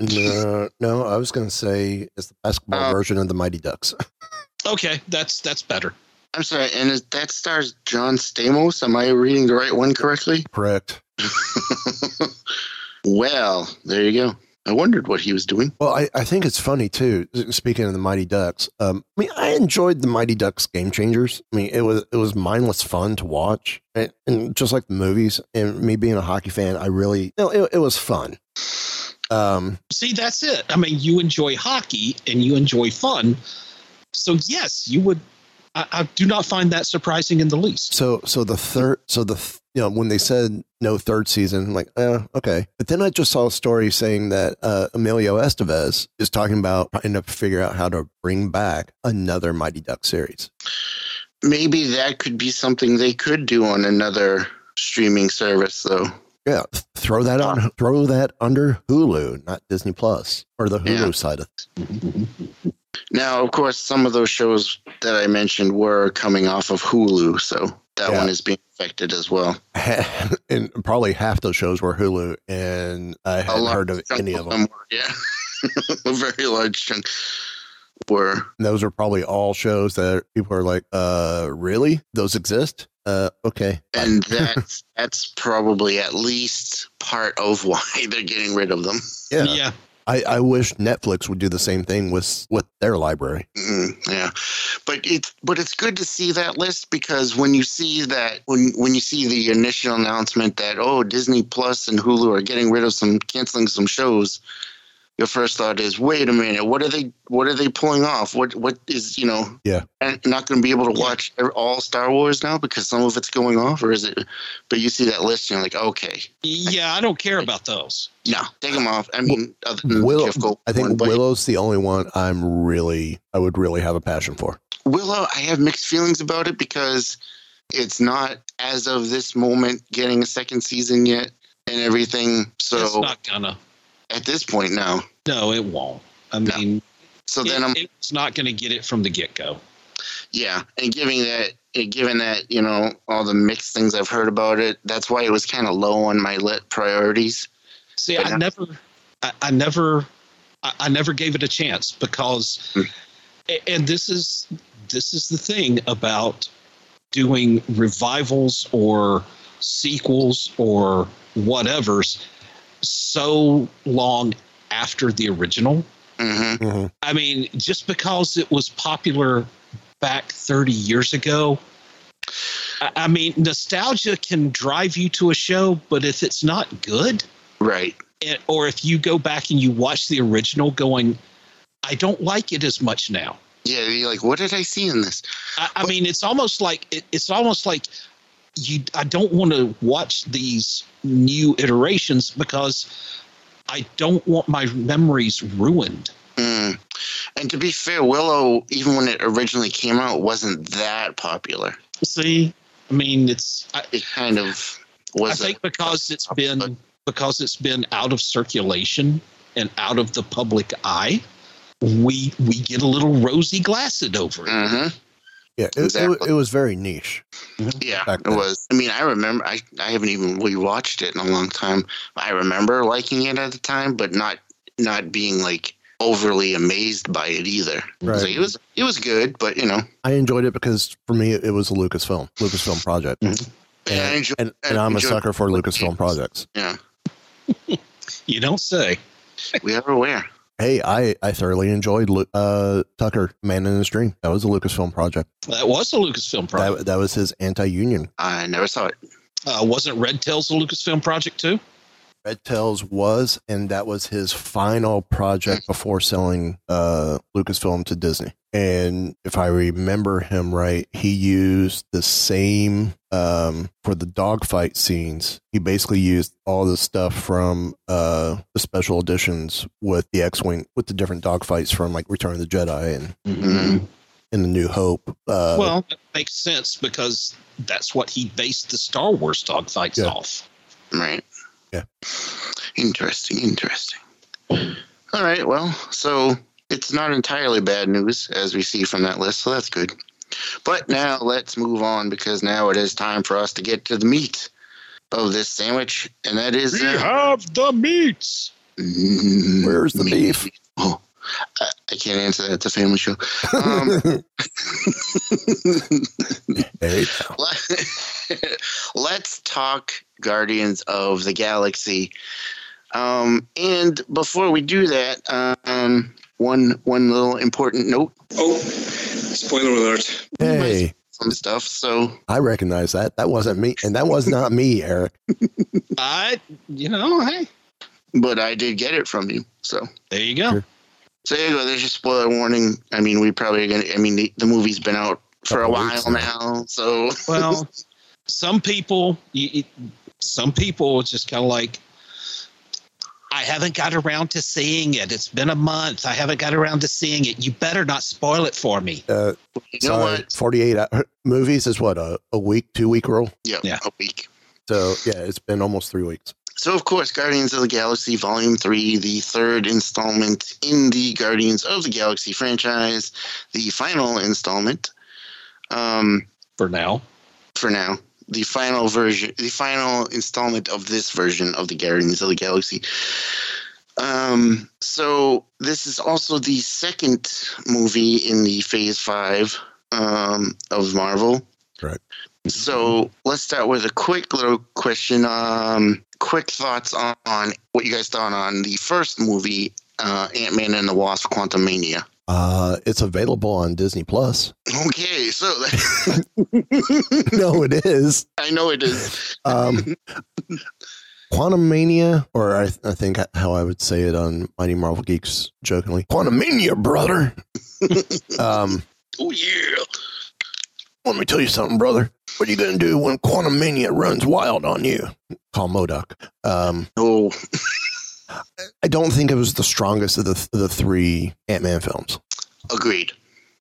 No, no, I was going to say it's the basketball Uh, version of the Mighty Ducks. Okay, that's that's better. I'm sorry, and is, that stars John Stamos. Am I reading the right one correctly? Correct. well, there you go. I wondered what he was doing. Well, I, I think it's funny too. Speaking of the Mighty Ducks, um, I mean, I enjoyed the Mighty Ducks Game Changers. I mean, it was it was mindless fun to watch, and, and just like the movies. And me being a hockey fan, I really, you know, it, it was fun. Um, See, that's it. I mean, you enjoy hockey and you enjoy fun. So, yes, you would. I, I do not find that surprising in the least. So, so the third, so the th- you know when they said no third season, I'm like, eh, okay. But then I just saw a story saying that uh, Emilio Estevez is talking about trying to figure out how to bring back another Mighty Duck series. Maybe that could be something they could do on another streaming service, though. Yeah, throw that on, throw that under Hulu, not Disney Plus or the Hulu Yeah. side of. Now, of course, some of those shows that I mentioned were coming off of Hulu, so that Yeah. one is being affected as well. and probably half those shows were Hulu, and I hadn't heard of any of them. were, yeah, a very large chunk were. And those are probably all shows that people are like, "Uh, really? Those exist? Uh, okay." And that's that's probably at least part of why they're getting rid of them. Yeah. Yeah. I, I wish Netflix would do the same thing with with their library. Mm, yeah, but it's but it's good to see that list because when you see that when when you see the initial announcement that oh Disney Plus and Hulu are getting rid of some canceling some shows, your first thought is wait a minute what are they what are they pulling off what what is you know Yeah. and not going to be able to watch all Star Wars now because some of it's going off or is it? But you see that list and you're like okay Yeah, I don't care about those. no take them off. I mean other than Willow, Jeff I think one, but- Willow's the only one I'm really I would really have a passion for. Willow, I have mixed feelings about it because it's not as of this moment getting a second season yet and everything. So it's not gonna. at this point now, No, it won't. I mean, so then it- I'm it's not going to get it from the get go. yeah, and giving that, given that you know all the mixed things I've heard about it, that's why it was kind of low on my lit priorities. See, But I now- never, I, I never, I, I never gave it a chance because, hmm. a- and this is this is the thing about doing revivals or sequels or whatever's so long after the original. Mm-hmm. I mean, just because it was popular back 30 years ago, I, I mean, nostalgia can drive you to a show, but if it's not good, right? And, or if you go back and you watch the original, going, I don't like it as much now. Yeah, you're like, what did I see in this? I, I mean, it's almost like it, it's almost like you. I don't want to watch these new iterations because I don't want my memories ruined. Mm. And to be fair, Willow, even when it originally came out, wasn't that popular. See, I mean, it's I, It kind of was. I think because it's been because it's been out of circulation and out of the public eye, we we get a little rosy glassed over it. hmm Yeah, it, it, Exactly. it was very niche. Mm-hmm. Yeah, it was. I mean, I remember. I I haven't even rewatched it in a long time. I remember liking it at the time, but not not being like overly amazed by it either. Right. So it was it was good, but you know, I enjoyed it because for me it was a Lucasfilm, Lucasfilm project, mm-hmm. and I and, enjoy, and, I and I'm a sucker for Lucasfilm games. projects. Yeah, You don't say. we are aware. Hey, I I thoroughly enjoyed uh, Tucker Man and His Dream. That was a Lucasfilm project. That was a Lucasfilm project. That that was his anti-union. I never saw it. Uh, wasn't Red Tails a Lucasfilm project too? Red Tails was, and that was his final project before selling uh, Lucasfilm to Disney. And if I remember him right, he used the same um, for the dogfight scenes. He basically used all the stuff from uh, the special editions with the X-wing, with the different dogfights from like Return of the Jedi and Mhm. in the New Hope. Uh, well, that makes sense because that's what he based the Star Wars dogfights Yeah. off. Right. Yeah. Interesting. Interesting. All right. Well, so it's not entirely bad news as we see from that list, so that's good. But now let's move on because now it is time for us to get to the meat of this sandwich, and that is uh, have the meats. mm, Where's the beef? Oh, I, I can't answer that. It's a family show. Um, let's talk Guardians of the Galaxy. Um, and before we do that, um, one one little important note. Oh, spoiler alert! Hey, some stuff. So I recognize that. That wasn't me, and that was not me, Eric. I, you know, hey, but I did get it from you. So there you go. Sure. So there you go. There's your spoiler warning. I mean, we probably gonna. I mean, the, the movie's been out for a Couple while now. now. So Well, some people, you, you- some people, it's just kind of like, I haven't got around to seeing it. It's been a month. I haven't got around to seeing it. You better not spoil it for me. Uh, you know sorry, what? 48 hou- movies is what, a, a week, two week rule? Yeah, Yeah. a week. So, yeah, it's been almost three weeks. So, of course, Guardians of the Galaxy Volume 3, the third installment in the Guardians of the Galaxy franchise, the final installment um, For now, for now. The final version, the final installment of this version of the Guardians of the Galaxy. Um, so, this is also the second movie in the Phase 5 um, of Marvel. Correct. So let's start with a quick little question. Um, quick thoughts on, on what you guys thought on the first movie, uh, Ant Man and the Wasp: Quantum Mania. Uh, it's available on Disney Plus. Okay, so no, it is. I know it is. Um, Quantum Mania, or I, I think how I would say it on Mighty Marvel Geeks jokingly, Quantum Mania, brother. um, Oh yeah. let me tell you something, brother. What are you going to do when Quantum Mania runs wild on you? Call MODOK. Um, Oh, I don't think it was the strongest of the the three Ant Man films. agreed.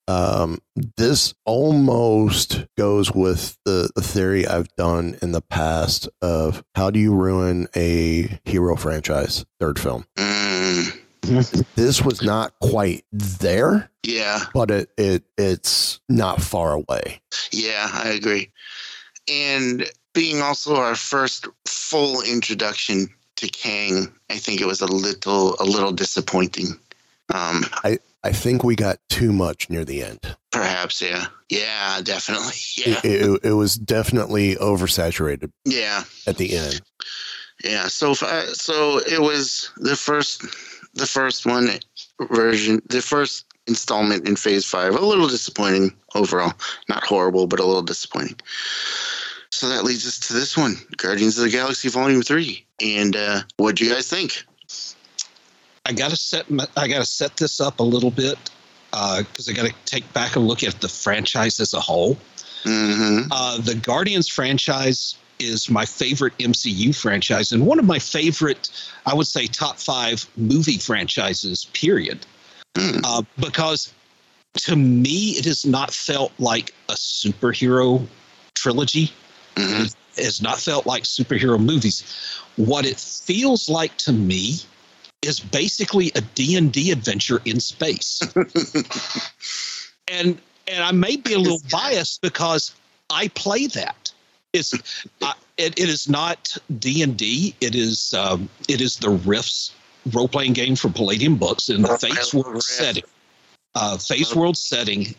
Um, this almost goes with the, the theory I've done in the past of how do you ruin a hero franchise third film. Mm, This was not quite there, yeah, but it, it it's not far away. yeah, I agree. And being also our first full introduction to Kang, I think it was a little a little disappointing. Um, I I think we got too much near the end. perhaps, yeah, yeah, definitely, yeah, It, it, it was definitely oversaturated yeah. at the end. Yeah, so so it was the first the first one version, the first installment in Phase Five. A little disappointing overall, not horrible, but a little disappointing. So that leads us to this one, Guardians of the Galaxy Volume Three. And uh, what do you guys think? I gotta set my, I gotta set this up a little bit because I gotta take back a look at the franchise as a whole. hmm Uh, the Guardians franchise is my favorite MCU franchise and one of my favorite, I would say, top five movie franchises. Period. Uh, because to me, it has not felt like a superhero trilogy. It has not felt like superhero movies. What it feels like to me is basically a D&D adventure in space. and and I may be a little biased because I play that. It's uh, it, it is not D and D. It is um, it is the Rifts role playing game from Palladium Books in the Phase World setting. Uh, Phase World setting.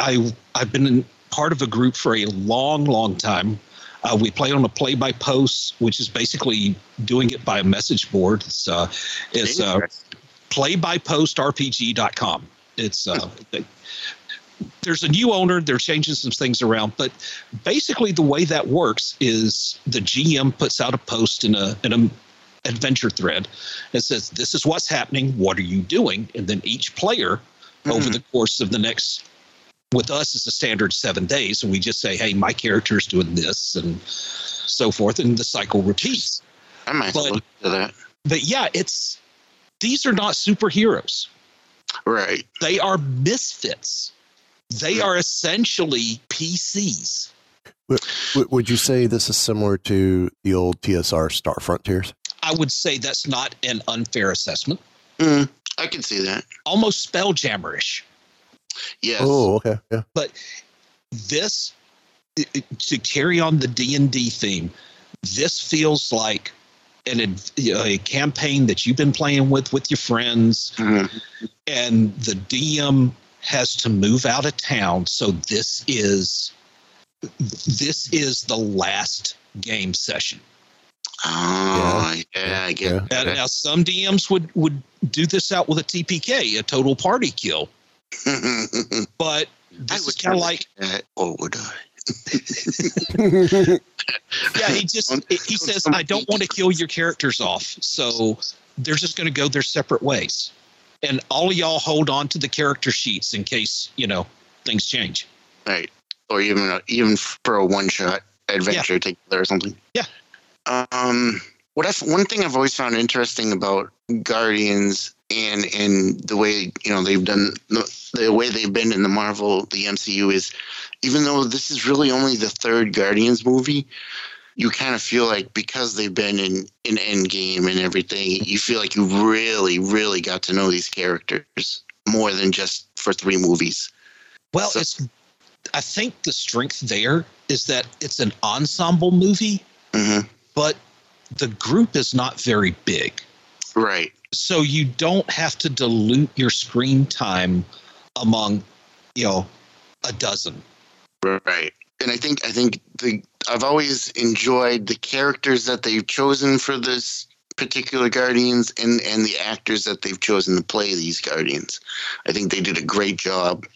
I I've been in part of a group for a long long time. Uh, we play on a play by post, which is basically doing it by a message board. It's uh, it's uh, playbypostrpg.com. It's uh, there's a new owner. They're changing some things around, but basically the way that works is the GM puts out a post in a in a adventure thread and says this is what's happening. What are you doing? And then each player over the course of the next with us it's a standard seven days and we just say hey my character is doing this and so forth and the cycle repeats I might But- look to that. but yeah it's these are not superheroes Right. they are misfits they are essentially pcs W- w- would you say this is similar to the old TSR Star Frontiers? i would say that's not an unfair assessment Mm, I can see that. almost spelljammerish Yes. Oh, okay, yeah. but this i- i- to carry on the d&d theme this feels like an ad- you know, a campaign that you've been playing with with your friends, mm-hmm. and the DM has to move out of town. So this is this is the last game session. Oh, yeah, I get Now, now some DMs would would do this out with a TPK, a total party kill. but this is kind of like or would I? yeah, he just he says I don't want to kill your characters off, so they're just going to go their separate ways, and all of y'all hold on to the character sheets in case you know things change. Right. Or even a, even for a one shot adventure together or something. Yeah. Um. What I one thing I've always found interesting about Guardians and and the way you know they've done the, the way they've been in the Marvel the MCU is even though this is really only the third Guardians movie, you kind of feel like because they've been in in Endgame and everything, you feel like you really really got to know these characters more than just for three movies. Well, it's I think the strength there is that it's an ensemble movie, mm-hmm. but the group is not very big. Right. So you don't have to dilute your screen time among, you know, a dozen. Right. And I think I think the I've always enjoyed the characters that they've chosen for this particular Guardians and and the actors that they've chosen to play these Guardians. I think they did a great job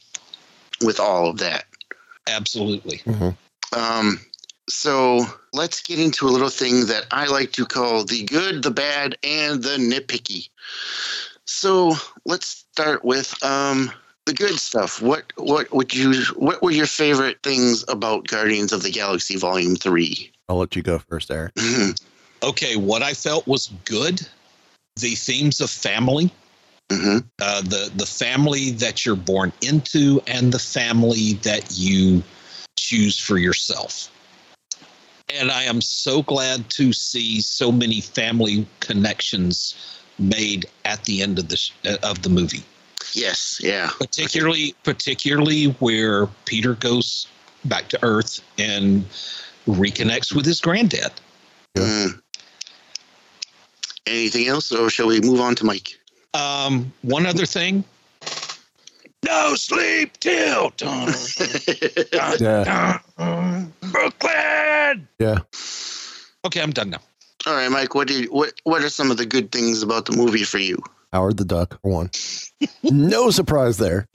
with all of that. Absolutely. Um so let's get into a little thing that I like to call the good, the bad, and the nitpicky. So let's start with um, the good stuff. What what would you what were your favorite things about Guardians of the Galaxy Volume Three? I'll let you go first, Eric. Okay, what I felt was good. The themes of family, Mm-hmm. uh, the the family that you're born into, and the family that you choose for yourself. And I am so glad to see so many family connections made at the end of the sh- of the movie. Yes, yeah. Particularly, particularly where Peter goes back to Earth and reconnects with his granddad. Mm. Anything else, or shall we move on to Mike? Um, one other thing. No sleep till dawn. Yeah. Brooklyn. Yeah. Okay, I'm done now. All right, Mike. What did what what are some of the good things about the movie for you? Howard the Duck, one. no surprise there.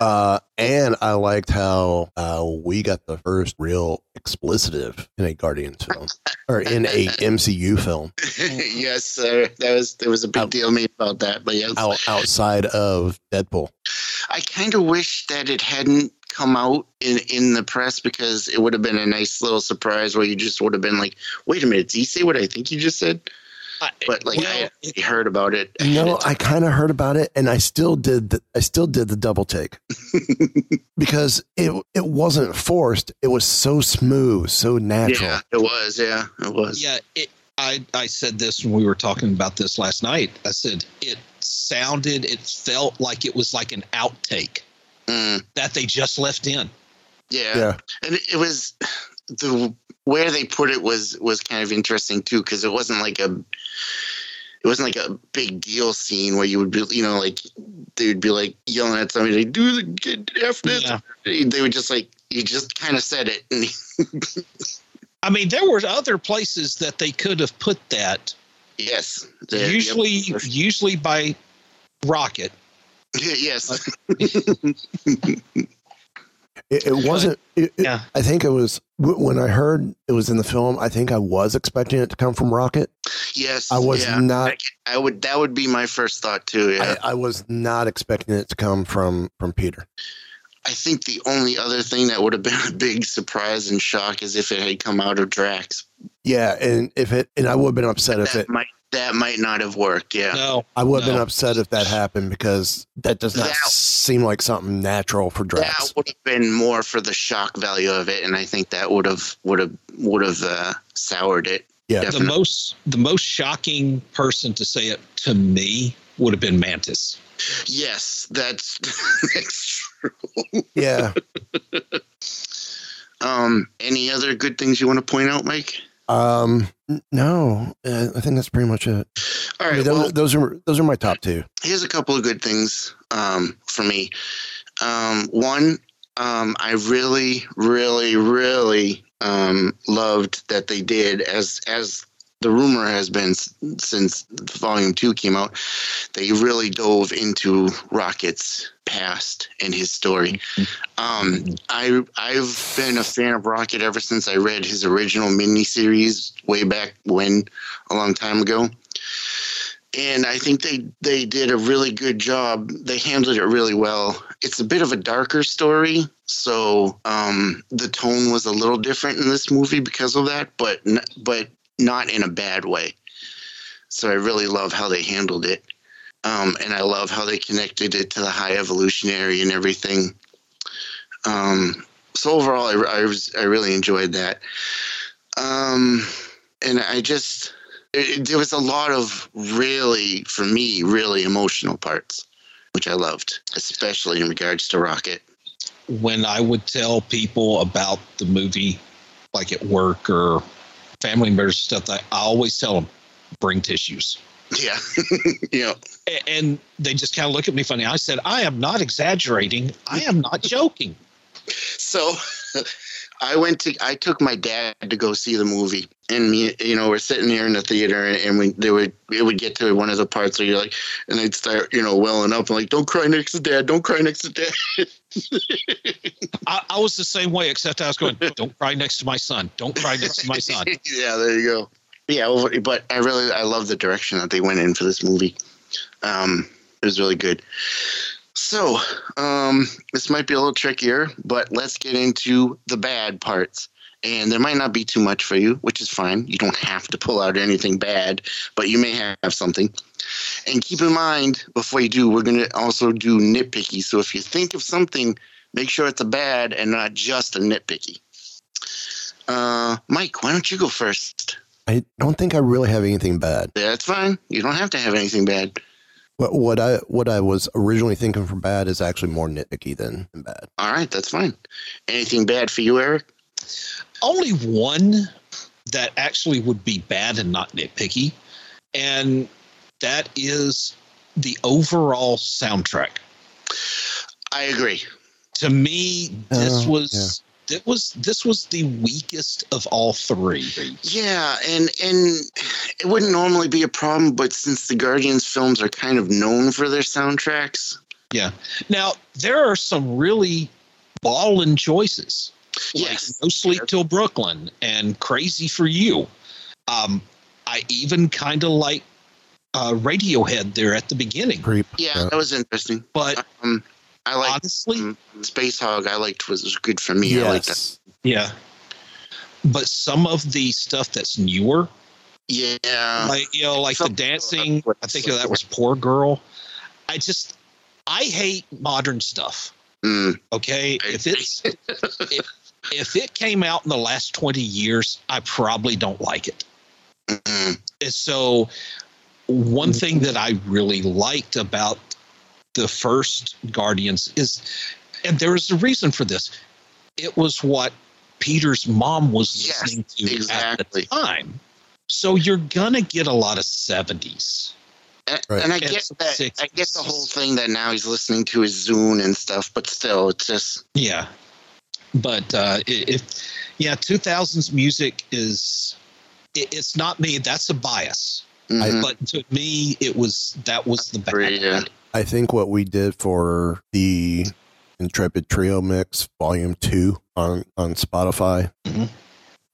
Uh, and I liked how uh, we got the first real explicitive in a Guardians film or in a MCU film yes, sir. That was there was a big deal made about that, but yes, out, outside of Deadpool. I kind of wish that it hadn't come out in in the press because it would have been a nice little surprise where you just would have been like, "Wait a minute, did you say what I think you just said?" But like I I heard about it. No, I kind of heard about it, and I still did. The, I still did the double take because it it wasn't forced. It was so smooth, so natural. Yeah, it was. Yeah, it was. Yeah, it, I I said this when we were talking about this last night. I said it sounded, it felt like it was like an outtake mm. that they just left in. Yeah. Yeah. And it, it was the where they put it was was kind of interesting too because it wasn't like a it wasn't like a big deal scene where you would be you know like they would be like yelling at somebody like do the get F this. They would just like you just kind of said it I mean, there were other places that they could have put that. yes usually, usually by rocket. yes It, it wasn't. It, it- Yeah. I think it was when I heard it was in the film. I think I was expecting it to come from Rocket. yes I was yeah. not. I would that would be my first thought too yeah I, I was not expecting it to come from from Peter. I think the only other thing that would have been a big surprise and shock is if it had come out of Drax. Yeah, and if it and I would have been upset if That it. might that might not have worked. Yeah. No, I would have been upset if that happened because that does not That- seem like something natural for Drax. That would have been more for the shock value of it, and I think that would have would have would have uh, soured it. Yeah. The most the most shocking person to say it to me would have been Mantis. Yes, that's that's true. Yeah, Um, any other good things you want to point out, Mike? Um, no, uh, I think that's pretty much it. All right, I mean, those, well, those are those are my top two. here's a couple of good things um, for me. Um, one, um, I really, really, really um, loved that they did as as the rumor has been since Volume Two came out. They really dove into Rocket's past and his story. Um, I I've been a fan of Rocket ever since I read his original miniseries way back when, a long time ago and I think they they did a really good job. They handled it really well. It's a bit of a darker story, so um, the tone was a little different in this movie because of that, but but not in a bad way. So I really love how they handled it, um, and I love how they connected it to the high evolutionary and everything. Um, so overall, I, I was I really enjoyed that, um, and I just it, there was a lot of really, for me, really emotional parts, which I loved, especially in regards to Rocket. when I would tell people about the movie, like at work or family members stuff, I, I always tell them, bring tissues. Yeah, yeah. And they just kind of look at me funny. I said, I am not exaggerating. I am not joking. So I went to I took my dad to go see the movie, and me, you know, we're sitting here in the theater, and, we they would it would get to one of the parts where you're like, and they'd start, you know, welling up, and like, don't cry next to dad, don't cry next to dad. I, I was the same way, except I was going, don't cry next to my son. Don't cry next to my son. yeah, there you go. Yeah, over- but I really I love the direction that they went in for this movie. Um, it was really good. So, um, this might be a little trickier, but let's get into the bad parts. And there might not be too much for you, which is fine. You don't have to pull out anything bad, but you may have something. And keep in mind, before you do, we're going to also do nitpicky. So if you think of something, make sure it's a bad and not just a nitpicky. Uh, Mike, why don't you go first? I don't think I really have anything bad. That's fine. You don't have to have anything bad. What what I what I was originally thinking for bad is actually more nitpicky than, than bad. All right, that's fine. Anything bad for you, Eric? Only one that actually would be bad and not nitpicky, and that is the overall soundtrack. I agree. To me, this Uh, was it was this was the weakest of all three. Yeah, and and it wouldn't normally be a problem, but since the Guardians films are kind of known for their soundtracks, Yeah. Now there are some really ballin' choices. Yes. Like no Sleep Till Brooklyn and Crazy for You. Um, I even kind of like uh, Radiohead there at the beginning. Creep. yeah, that was interesting. But um, I like honestly, Spacehog. I liked was, was good for me. I like that. Yeah. But some of the stuff that's newer, Yeah, like you know, like the dancing. I think that was Poor Girl. I just, I hate modern stuff. Mm. Okay, if it's if, if it came out in the last twenty years, I probably don't like it. Mm-hmm. And so, one thing that I really liked about the first Guardians is, and there is a reason for this. It was what Peter's mom was listening to exactly. at the time. So you're gonna get a lot of seventies. And, Right. and I get some that. I get the whole thing that now he's listening to his Zune and stuff, but still, it's just Yeah, but uh, if yeah, two thousands music is it, it's not me. That's a bias. Mhm. But to me, it was that was the bad. Yeah. I think what we did for the Intrepid Trio Mix Volume Two on on Spotify Mhm.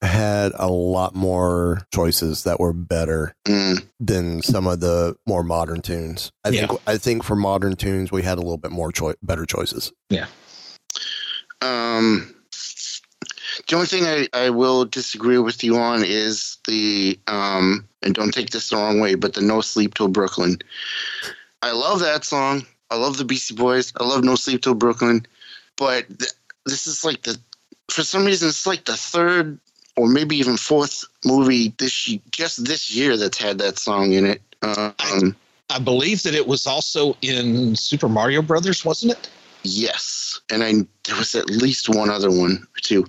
had a lot more choices that were better Mm. than some of the more modern tunes. I think I think for modern tunes we had a little bit more choi- better choices. Yeah. Um, the only thing I, I will disagree with you on is the um, and don't take this the wrong way, but the No Sleep Till Brooklyn. I love that song. I love the Beastie Boys. I love No Sleep Till Brooklyn, but th- this is like the for some reason it's like the third or maybe even fourth movie this ye- just this year that's had that song in it. Um, I believe that it was also in Super Mario Brothers, wasn't it? Yes, and I there was at least one other one or two.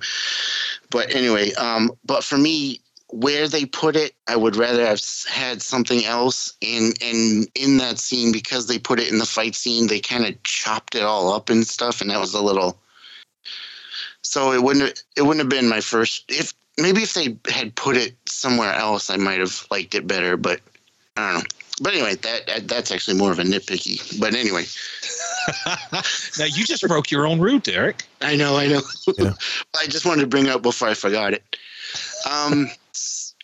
But anyway, um, but for me, where they put it, I would rather have had something else. in and in that scene, because they put it in the fight scene, they kind of chopped it all up and stuff, and that was a little. So it wouldn't it wouldn't have been my first. If maybe if they had put it somewhere else, I might have liked it better. But I don't know. But anyway, that that- that's actually more of a nitpicky. But anyway, now you just broke your own rule, Derrick. I know, I know. I just wanted to bring it up before I forgot it. Um,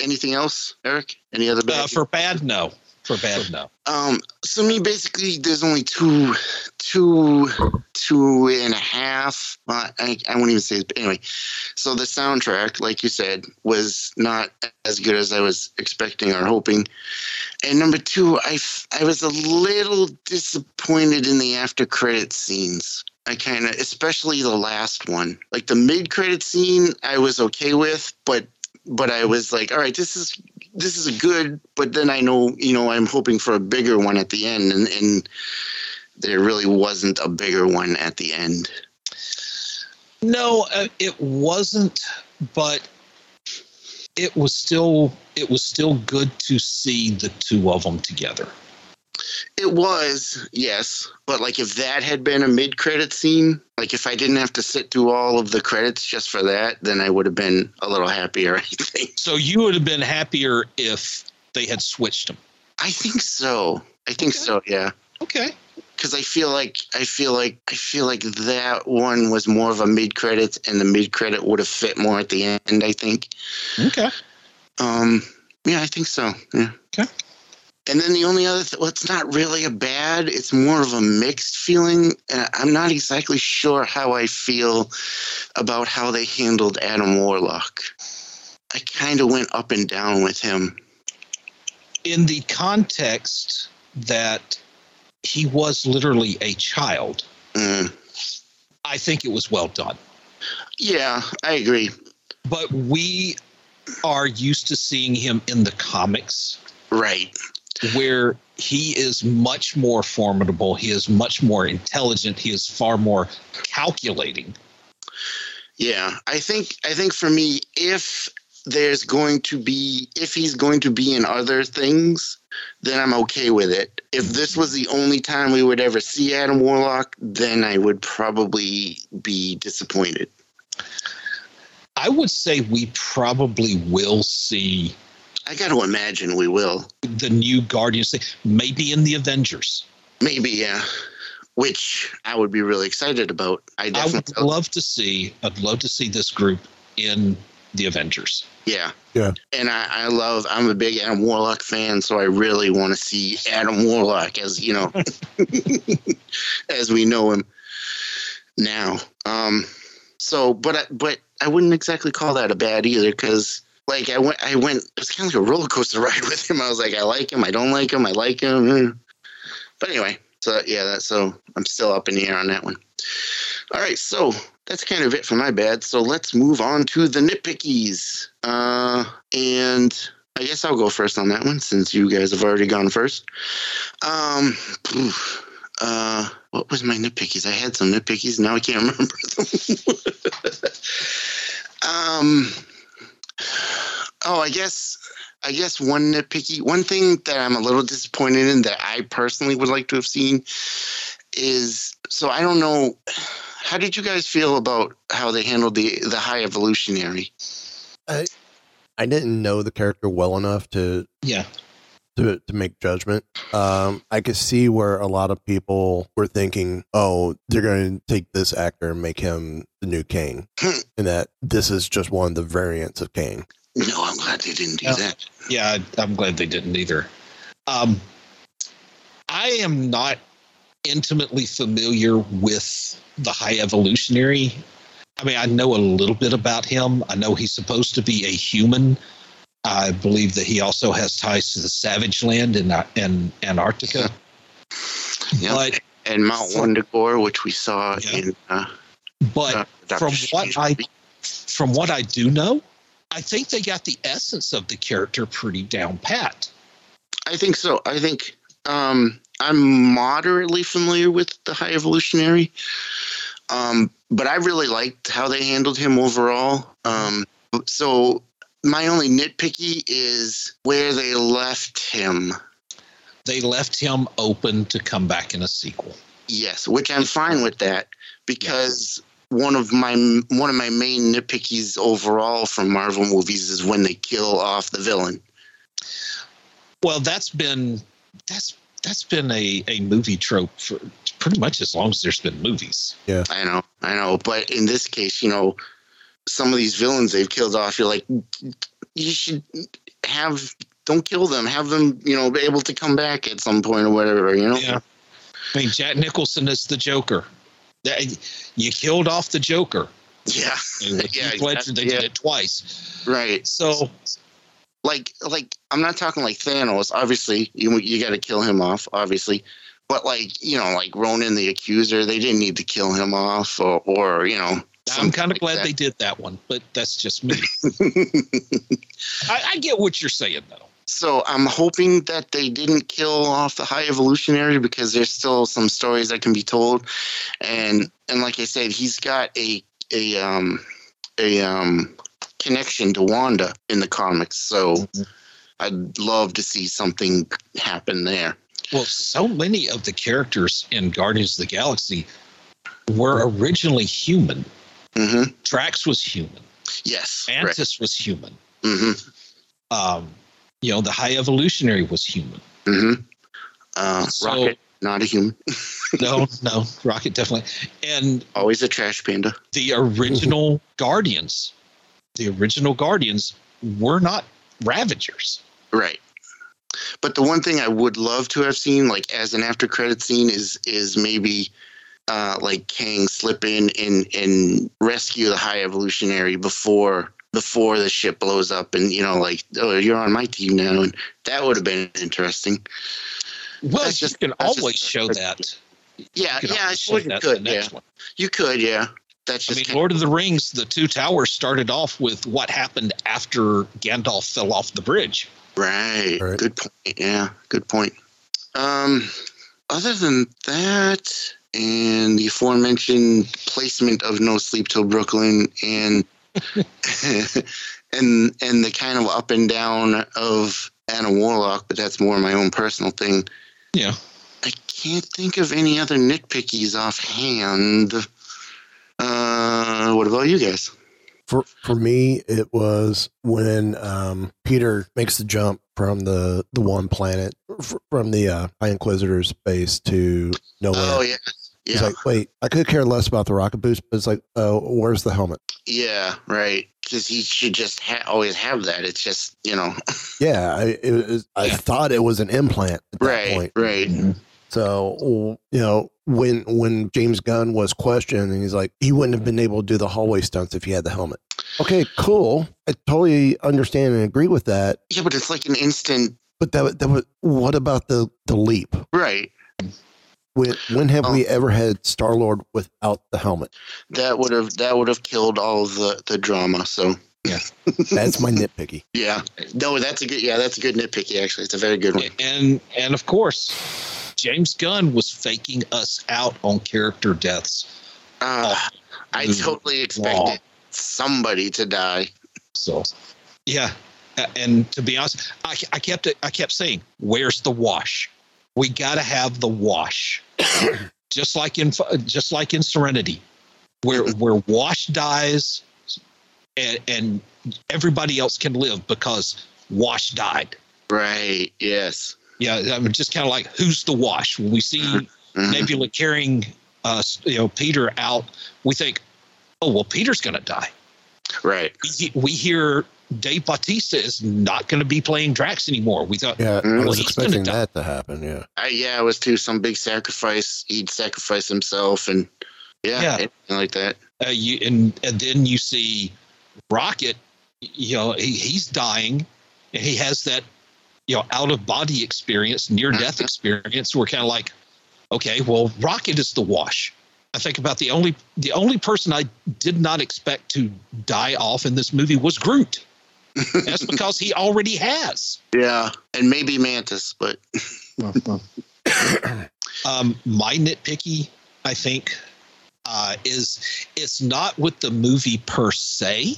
anything else, Eric? Any other bad? Uh, for bad, no. For bad, no. Um, so me basically, there's only two, two, two and a half. Uh, I, I won't even say it. Anyway, so the soundtrack, like you said, was not as good as I was expecting or hoping. And number two, I, f- I was a little disappointed in the after credit scenes. I kind of, especially the last one, like the mid credit scene, I was okay with, but but I was like, all right, this is this is good, but then I know, you know, I'm hoping for a bigger one at the end, and, and there really wasn't a bigger one at the end. No, uh, it wasn't, but it was still it was still good to see the two of them together. It was, yes, but like if that had been a mid-credit scene, like if I didn't have to sit through all of the credits just for that, then I would have been a little happier. I think. So you would have been happier if they had switched them. I think so. I think so. Yeah. Okay. Because I feel like I feel like I feel like that one was more of a mid credit, and the mid credit would have fit more at the end. I think. Okay. Um. Yeah, I think so. Yeah. Okay. And then the only other, th- well, it's not really a bad. It's more of a mixed feeling. And I'm not exactly sure how I feel about how they handled Adam Warlock. I kind of went up and down with him. In the context that he was literally a child, Mm. I think it was well done. Yeah, I agree. But we are used to seeing him in the comics. Right. Where he is much more formidable. He is much more intelligent. He is far more calculating. Yeah, I think I think for me, if there's going to be if he's going to be in other things, then I'm okay with it. If this was the only time we would ever see Adam Warlock, then I would probably be disappointed. I would say we probably will see I got to imagine we will. the new Guardians, thing, maybe in the Avengers. Maybe, yeah. Which I would be really excited about. I I would love to see. I'd love to see this group in the Avengers. Yeah. Yeah. And I, I love, I'm a big Adam Warlock fan, so I really want to see Adam Warlock as, you know, as we know him now. Um, so, but, I, but I wouldn't exactly call that a bad either because, like, I went, I went, it's kind of like a roller coaster ride with him. I was like, I like him, I don't like him, I like him. But anyway, so yeah, that's so I'm still up in the air on that one. All right, so that's kind of it for my bad. So let's move on to the nitpickies. Uh, and I guess I'll go first on that one since you guys have already gone first. Um, uh, what was my nitpickies? I had some nitpickies. Now I can't remember them. um, oh, I guess. I guess one nitpicky, one thing that I'm a little disappointed in that I personally would like to have seen is so I don't know how did you guys feel about how they handled the the high evolutionary? I I didn't know the character well enough to Yeah. To to make judgment. Um, I could see where a lot of people were thinking, "Oh, they're going to take this actor and make him the new Kang," and that this is just one of the variants of Kang. No, I'm glad they didn't do Yeah. that. Yeah, I- I'm glad they didn't either. Um, I am not intimately familiar with the High Evolutionary. I mean, I know a little bit about him. I know he's supposed to be a human. I believe that he also has ties to the Savage Land in, uh, in Antarctica. Yeah. But and Mount Wundagore, which we saw in. Uh, but uh, from what I from what I do know, I think they got the essence of the character pretty down pat. I think so. I think um, I'm moderately familiar with the High Evolutionary. Um, but I really liked how they handled him overall. Um, so my only nitpicky is where they left him. They left him open to come back in a sequel. Yes, which I'm fine with that because one of my one of my main nitpickies overall from Marvel movies is when they kill off the villain. Well, that's been that's that's been a, a movie trope for pretty much as long as there's been movies. Yeah, I know, I know. But in this case, you know, some of these villains they've killed off. You're like, you should have don't kill them. Have them, you know, be able to come back at some point or whatever. You know. Yeah. I mean, Jack Nicholson is the Joker. That- You killed off the Joker. Yeah. Yeah, Ledger, they yeah. did it twice. Right. So, like, like I'm not talking like Thanos. Obviously, you you got to kill him off. Obviously, but like you know, like Ronan the Accuser, they didn't need to kill him off, or or you know. I'm kind of glad they did that one, but that's just me. I, I get what you're saying, though. So I'm hoping that they didn't kill off the High Evolutionary because there's still some stories that can be told, and and like I said, he's got a a um a um connection to Wanda in the comics. So I'd love to see something happen there. Well, so many of the characters in Guardians of the Galaxy were originally human. Mm-hmm. Drax was human. Yes. Mantis was human. Mm-hmm. Um, you know, the High Evolutionary was human. Mm-hmm. Uh, So- Rocket, not a human. No, no, Rocket definitely. And Always a trash panda. the original Guardians, the original Guardians were not Ravagers. Right. But the one thing I would love to have seen, like as an after credit scene, is is maybe uh, like Kang slip in and and rescue the High Evolutionary before before the ship blows up, and you know, like oh, you're on my team now, and that would have been interesting. Well, That's you just- can always just- show that. Yeah, You yeah, show you that in the could. Yeah, one. you could. Yeah, that's just I just mean, Lord of the Rings, the two towers started off with what happened after Gandalf fell off the bridge. Right. Right. Good point. Yeah, good point. Um, other than that, and the aforementioned placement of No Sleep Till Brooklyn, and and and the kind of up and down of Adam Warlock, but that's more my own personal thing. Yeah. I can't think of any other nitpickies offhand. Uh, what about you guys? For for me, it was when um, Peter makes the jump from the the one planet f- from the uh, High Inquisitor's base to nowhere. Oh yeah, He's yeah, like, wait, I could care less about the rocket boost, but it's like, oh, where's the helmet? yeah, right. Because he should just ha- always have that. It's just you know, Yeah, I it was, I thought it was an implant at that right, point. right. Mm-hmm. So you know, when when James Gunn was questioned, and he's like, he wouldn't have been able to do the hallway stunts if he had the helmet. Okay, cool. I totally understand and agree with that. Yeah, but it's like an instant, But that that was what about the the leap? right? When when have Oh. we ever had Star Lord without the helmet? That would have that would have killed all of the the drama. So yeah, That's my nitpicky. yeah, no, that's a good yeah, that's a good nitpicky. Actually, it's a very good one. And and of course, James Gunn was faking us out on character deaths. Uh, I Mm. totally expected somebody to die. So, yeah. And to be honest, I, I kept I kept saying, "Where's the wash? We got to have the wash." Just like in just like in Serenity, where where Wash dies, and, and everybody else can live because Wash died. Right. Yes. Yeah, I'm just kind of like, who's the Wash? When we see Mhm. Nebula carrying, uh, you know, Peter out, we think, oh well, Peter's going to die. Right. We, we hear Dave Bautista is not going to be playing Drax anymore. We thought, Yeah, I Mm. was expecting that to happen. Yeah, I, yeah, it was too some big sacrifice. He'd sacrifice himself, and yeah, Yeah. anything like that. Uh, you and and then you see Rocket. You know, he, he's dying, and he has that you know out of body experience, near death Mhm. experience. We're kind of like, okay, well, Rocket is the wash. I think about the only the only person I did not expect to die off in this movie was Groot. That's because he already has. Yeah, and maybe Mantis, but Um, my nitpicky, I think, uh, is it's not with the movie per se.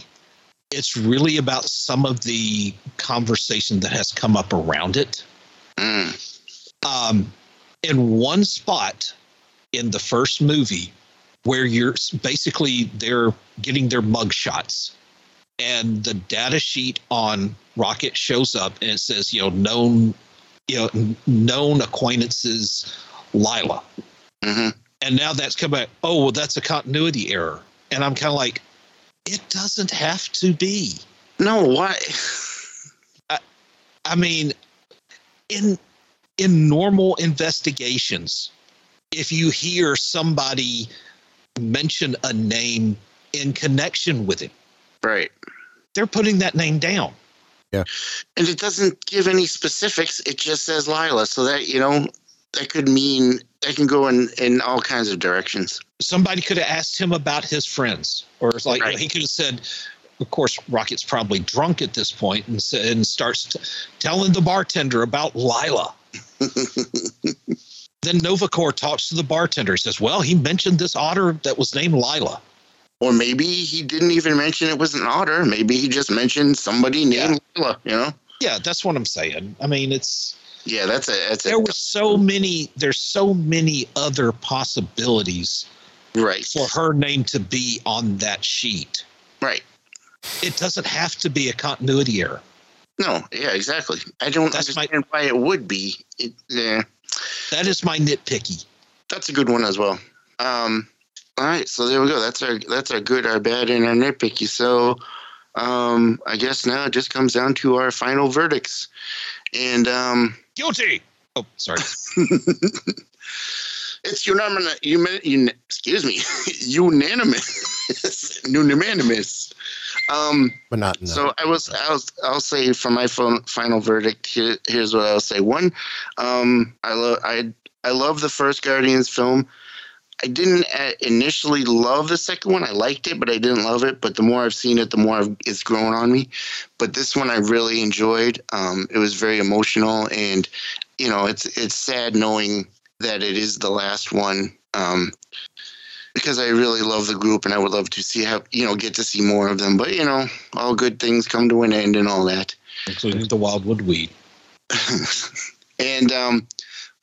It's really about some of the conversation that has come up around it. Um, in one spot in the first movie, where you're basically they're getting their mug shots, and the data sheet on Rocket shows up and it says, you know, known, you know, known acquaintances, Lila. Mm-hmm. And now that's come back. Oh, well, that's a continuity error. And I'm kind of like, it doesn't have to be. No, why? I, I mean, in in normal investigations, if you hear somebody mention a name in connection with it, right, they're putting that name down. Yeah. And it doesn't give any specifics. It just says Lila. So that, you know, that could mean that can go in, in all kinds of directions. Somebody could have asked him about his friends, or it's like he could have said. Of course, Rocket's probably drunk at this point and, sa- and starts t- telling the bartender about Lila. then Nova Corps talks to the bartender. He says, "Well, he mentioned this otter that was named Lila." Or maybe he didn't even mention it was an otter. Maybe he just mentioned somebody named Lila, you know? Yeah, that's what I'm saying. I mean, it's Yeah, that's a that's a there were so many. There's so many other possibilities, right, for her name to be on that sheet. Right. It doesn't have to be a continuity error. No, yeah, exactly. I don't understand why it would be. It, yeah. That is my nitpicky. That's a good one as well. Um, all right, so there we go. That's our that's our good, our bad, and our nitpicky. So um, I guess now it just comes down to our final verdicts. And um, guilty. Oh, sorry. it's unanimous. You Un, excuse me, unanimous. unanimous. Um, but not enough. So I was, I was, I'll say for my phone, final verdict. Here, here's what I'll say. One, um, I love, I, I love the first Guardians film. I didn't uh, initially love the second one. I liked it, but I didn't love it. But the more I've seen it, the more I've, it's grown on me. But this one I really enjoyed. Um, it was very emotional, and you know, it's it's sad knowing that it is the last one. Um, because I really love the group and I would love to see how you know get to see more of them. But you know, all good things come to an end and all that, including the wildwood weed. and um,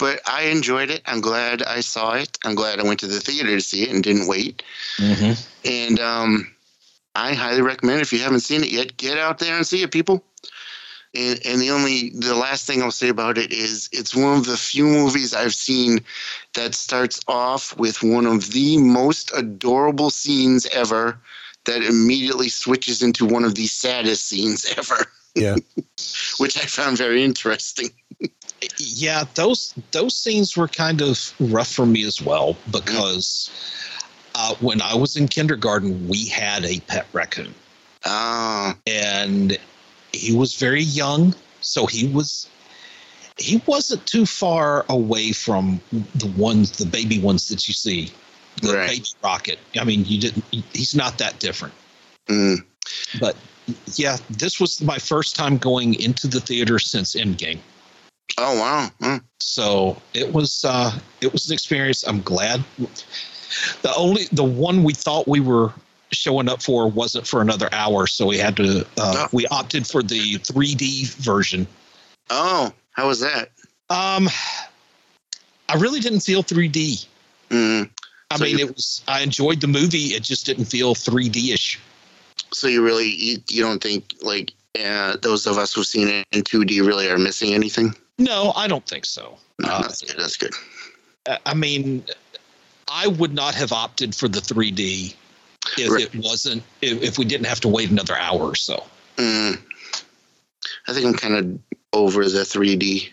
but I enjoyed it. I'm glad I saw it. I'm glad I went to the theater to see it and didn't wait. Mm-hmm. And um, I highly recommend if you haven't seen it yet, get out there and see it, people. And, and the only the last thing I'll say about it is it's one of the few movies I've seen that starts off with one of the most adorable scenes ever that immediately switches into one of the saddest scenes ever. Yeah. Which I found very interesting. Yeah, those those scenes were kind of rough for me as well because uh, when I was in kindergarten, we had a pet raccoon. Ah. And he was very young, so he was he wasn't too far away from the ones the baby ones that you see. The Right. baby rocket. I mean, you didn't he's not that different. Mm. But yeah, this was my first time going into the theater since Endgame. Oh wow. Hmm. So it was uh it was an experience. I'm glad. The only the one we thought we were showing up for wasn't for another hour, so we had to uh, we opted for the 3D version. Oh, how was that? Um, I really didn't feel 3D. Mm. I So mean, it was. I enjoyed the movie. It just didn't feel 3D ish. So you really you, you don't think like uh, those of us who've seen it in 2D really are missing anything? No, I don't think so. No, Uh, that's good. That's good. I- I mean, I would not have opted for the 3D if Right. it wasn't if, if we didn't have to wait another hour or so. Mm. I think I'm kind of over the 3D.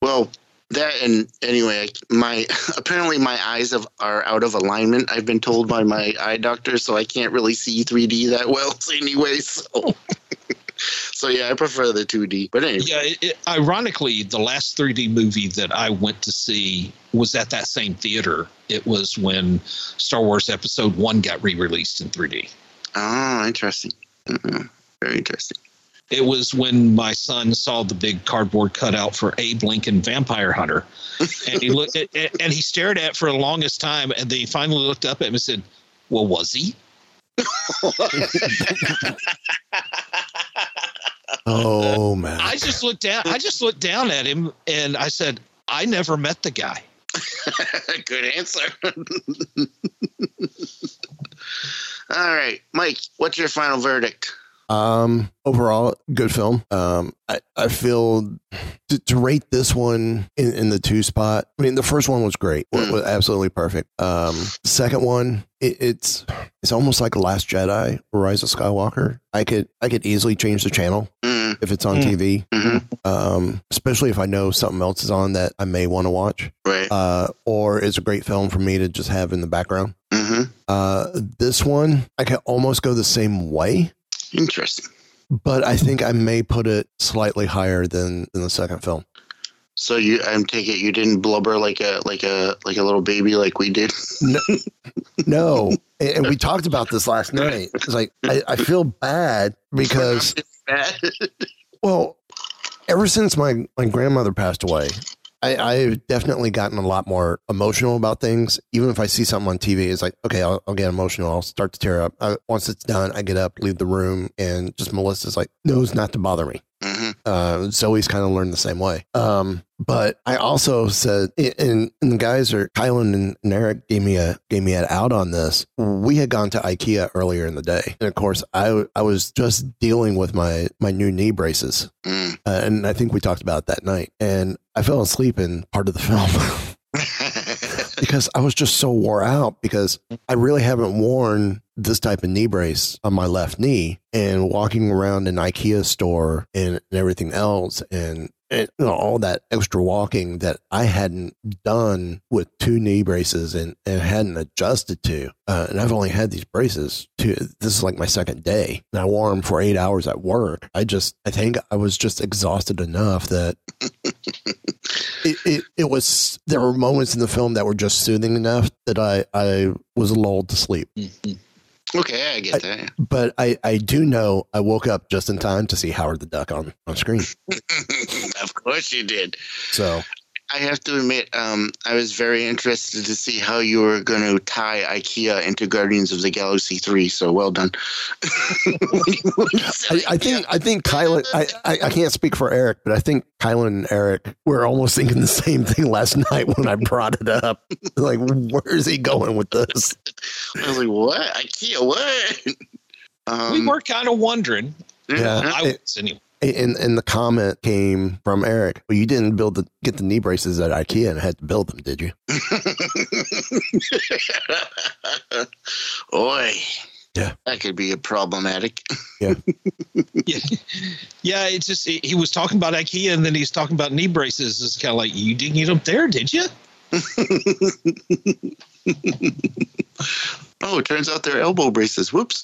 Well, that and anyway, my apparently my eyes have, are out of alignment. I've been told by my eye doctor, so I can't really see 3D that well anyway. So, so yeah, I prefer the 2D. But anyway, Yeah, it, it, ironically, the last 3D movie that I went to see was at that same theater. It was when Star Wars Episode One got re-released in 3D. oh, interesting. Mhm. Very interesting. It was when my son saw the big cardboard cutout for Abe Lincoln Vampire Hunter, and he looked at, and he stared at it for the longest time, and then he finally looked up at him and said, "Well, was he?" Oh man. I just looked down. I just looked down at him, and I said, "I never met the guy." Good answer. All right, Mike, what's your final verdict? Um, overall, good film. Um, I, I feel to, to rate this one in, in the two spot. I mean, the first one was great, was, was absolutely perfect. Um, second one, it, it's it's almost like Last Jedi, or Rise of Skywalker. I could I could easily change the channel if it's on TV, um, especially if I know something else is on that I may want to watch. Right. Uh, or it's a great film for me to just have in the background. Uh, this one, I can almost go the same way. Interesting. But I think I may put it slightly higher than, than the second film. So you, I'm take it you didn't blubber like a like a like a little baby like we did. No, no. And, and we talked about this last night. It's like I, I feel bad because well, ever since my my grandmother passed away, I, I've definitely gotten a lot more emotional about things. Even if I see something on TV, it's like, okay, I'll, I'll get emotional. I'll start to tear up. I, once it's done, I get up, leave the room, and just Melissa's like, knows not to bother me. Mm. Uh, Zoe's kind of learned the same way. Um, but I also said, and, and the guys are Kylan and, and Eric gave me a gave me an out on this. We had gone to IKEA earlier in the day, and of course, I I was just dealing with my my new knee braces, uh, and I think we talked about that night, and I fell asleep in part of the film. because I was just so wore out because I really haven't worn this type of knee brace on my left knee and walking around an IKEA store and, and everything else and, and you know, all that extra walking that I hadn't done with two knee braces and, and hadn't adjusted to. Uh, and I've only had these braces to this is like my second day and I wore them for eight hours at work. I just, I think I was just exhausted enough that it, it, it was there were moments in the film that were just soothing enough that I, I was lulled to sleep. Okay, I get that. But I, I do know I woke up just in time to see Howard the Duck on, on screen. of course you did. So I have to admit, um, I was very interested to see how you were going to tie IKEA into Guardians of the Galaxy Three. So well done. I, I think I think Kylan I, I, I can't speak for Eric, but I think Kylan and Eric were almost thinking the same thing last night when I brought it up. like, where is he going with this? I was like, "What IKEA? What?" Um, we were kind of wondering. Yeah. I was anyway. And and the comment came from Eric. Well, you didn't build the get the knee braces at IKEA and had to build them, did you? Oi. Yeah. That could be a problematic. Yeah. yeah, yeah. It's just he he was talking about IKEA, and then he's talking about knee braces. It's kind of like you didn't get them there, did you? oh, it turns out they're elbow braces. Whoops.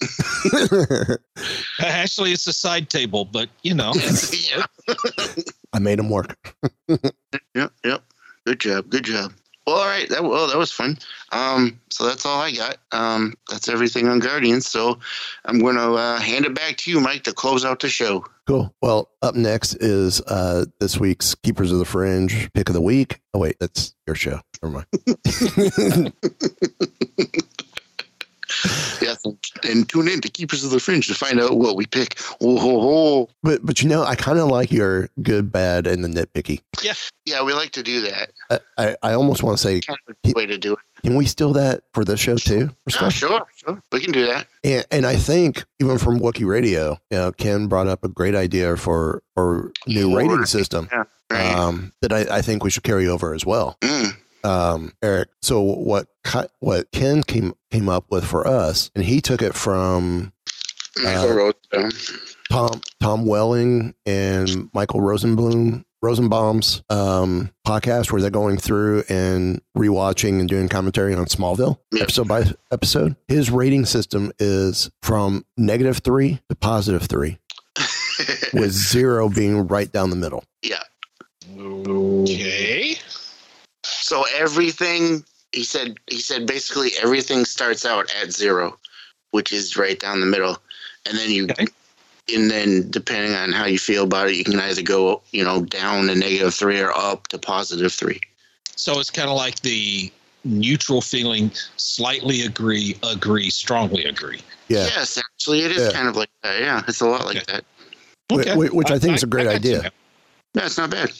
Actually, it's a side table, but you know. I made them work. Yep, yep. Good job. Good job. Well, all right. That well, that was fun. Um, so that's all I got. Um, that's everything on Guardians. So I'm going to uh, hand it back to you, Mike, to close out the show. Cool. Well, up next is uh, this week's Keepers of the Fringe pick of the week. Oh wait, that's your show. Never mind. yes, and tune in to Keepers of the Fringe to find out what we pick. Oh, ho, ho. But but you know, I kind of like your good, bad, and the nitpicky. Yeah, yeah, we like to do that. I I, I almost want to say, Kind of way to do it. can we steal that for this show too? For Oh, sure, sure. We can do that. And, and I think even from Wookie Radio, you know, Ken brought up a great idea for for new rating system Yeah, right. um, that I, I think we should carry over as well. Mm. Um, Eric, so what what Ken came came up with for us, and he took it from Michael uh, Rosedale. Tom Tom Welling and Michael Rosenblum Rosenbaum's um, podcast where they're going through and rewatching and doing commentary on Smallville episode by episode. His rating system is from negative three to positive three, with zero being right down the middle. Yeah. Okay. So everything he said he said basically everything starts out at zero, which is right down the middle, and then you and then depending on how you feel about it, you can either go, you know, down to negative three or up to positive three. So it's kind of like the neutral feeling, slightly agree, agree, strongly agree. Yeah. Yes, actually, it is Yeah. kind of like that. Yeah, it's a lot like that. Wh- wh- Which I, think is a great idea. Yeah, it's not bad.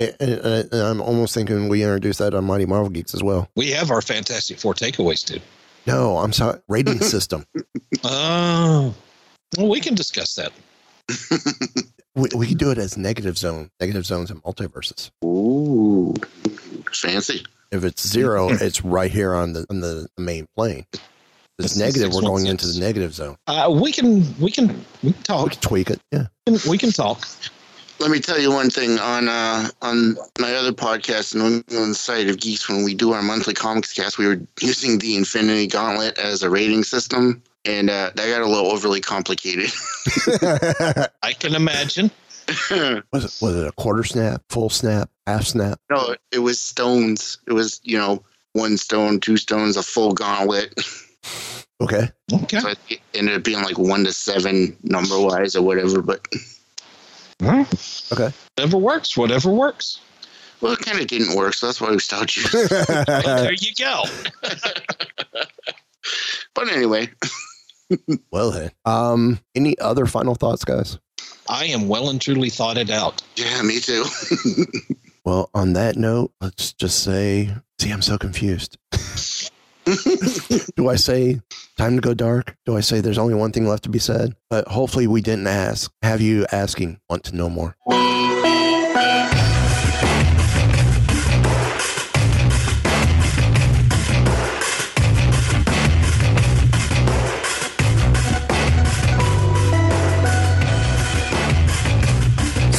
And, and- and I'm almost thinking we introduce that on Mighty Marvel Geeks as well. We have our Fantastic Four takeaways too. No, I'm sorry. Rating system. Oh, well, we can discuss that. We, we could do it as negative zone, negative zones and multiverses. Ooh, fancy. If it's zero, it's right here on the on the main plane. If it's That's negative, we're going 616. into the negative zone. Uh, we can, we can, we can We talk. can tweak it. Yeah. We can talk. Let me tell you one thing on uh, on my other podcast and on, on the site of Geeks when we do our monthly comics cast, we were using the Infinity Gauntlet as a rating system, and uh, that got a little overly complicated. I can imagine. was it was it a quarter snap, full snap, half snap? no, it was stones. It was you know one stone, two stones, a full gauntlet. Okay. Okay. So it ended up being like one to seven number wise or whatever. But Okay. Whatever works. Whatever works. well, it kind of didn't work, so that's why we stopped using. it. Well, there you go. But anyway, well then. Um any other final thoughts, guys? I am well and truly thought it out. yeah, me too. Well, on that note, let's just say see I'm so confused. Do I say time to go dark? Do I say there's only one thing left to be said? But hopefully we didn't ask. Have you asking want to know more?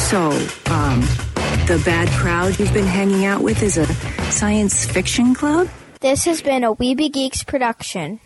So, um, the bad crowd you've been hanging out with is a science fiction club? This has been a We Be Geeks production.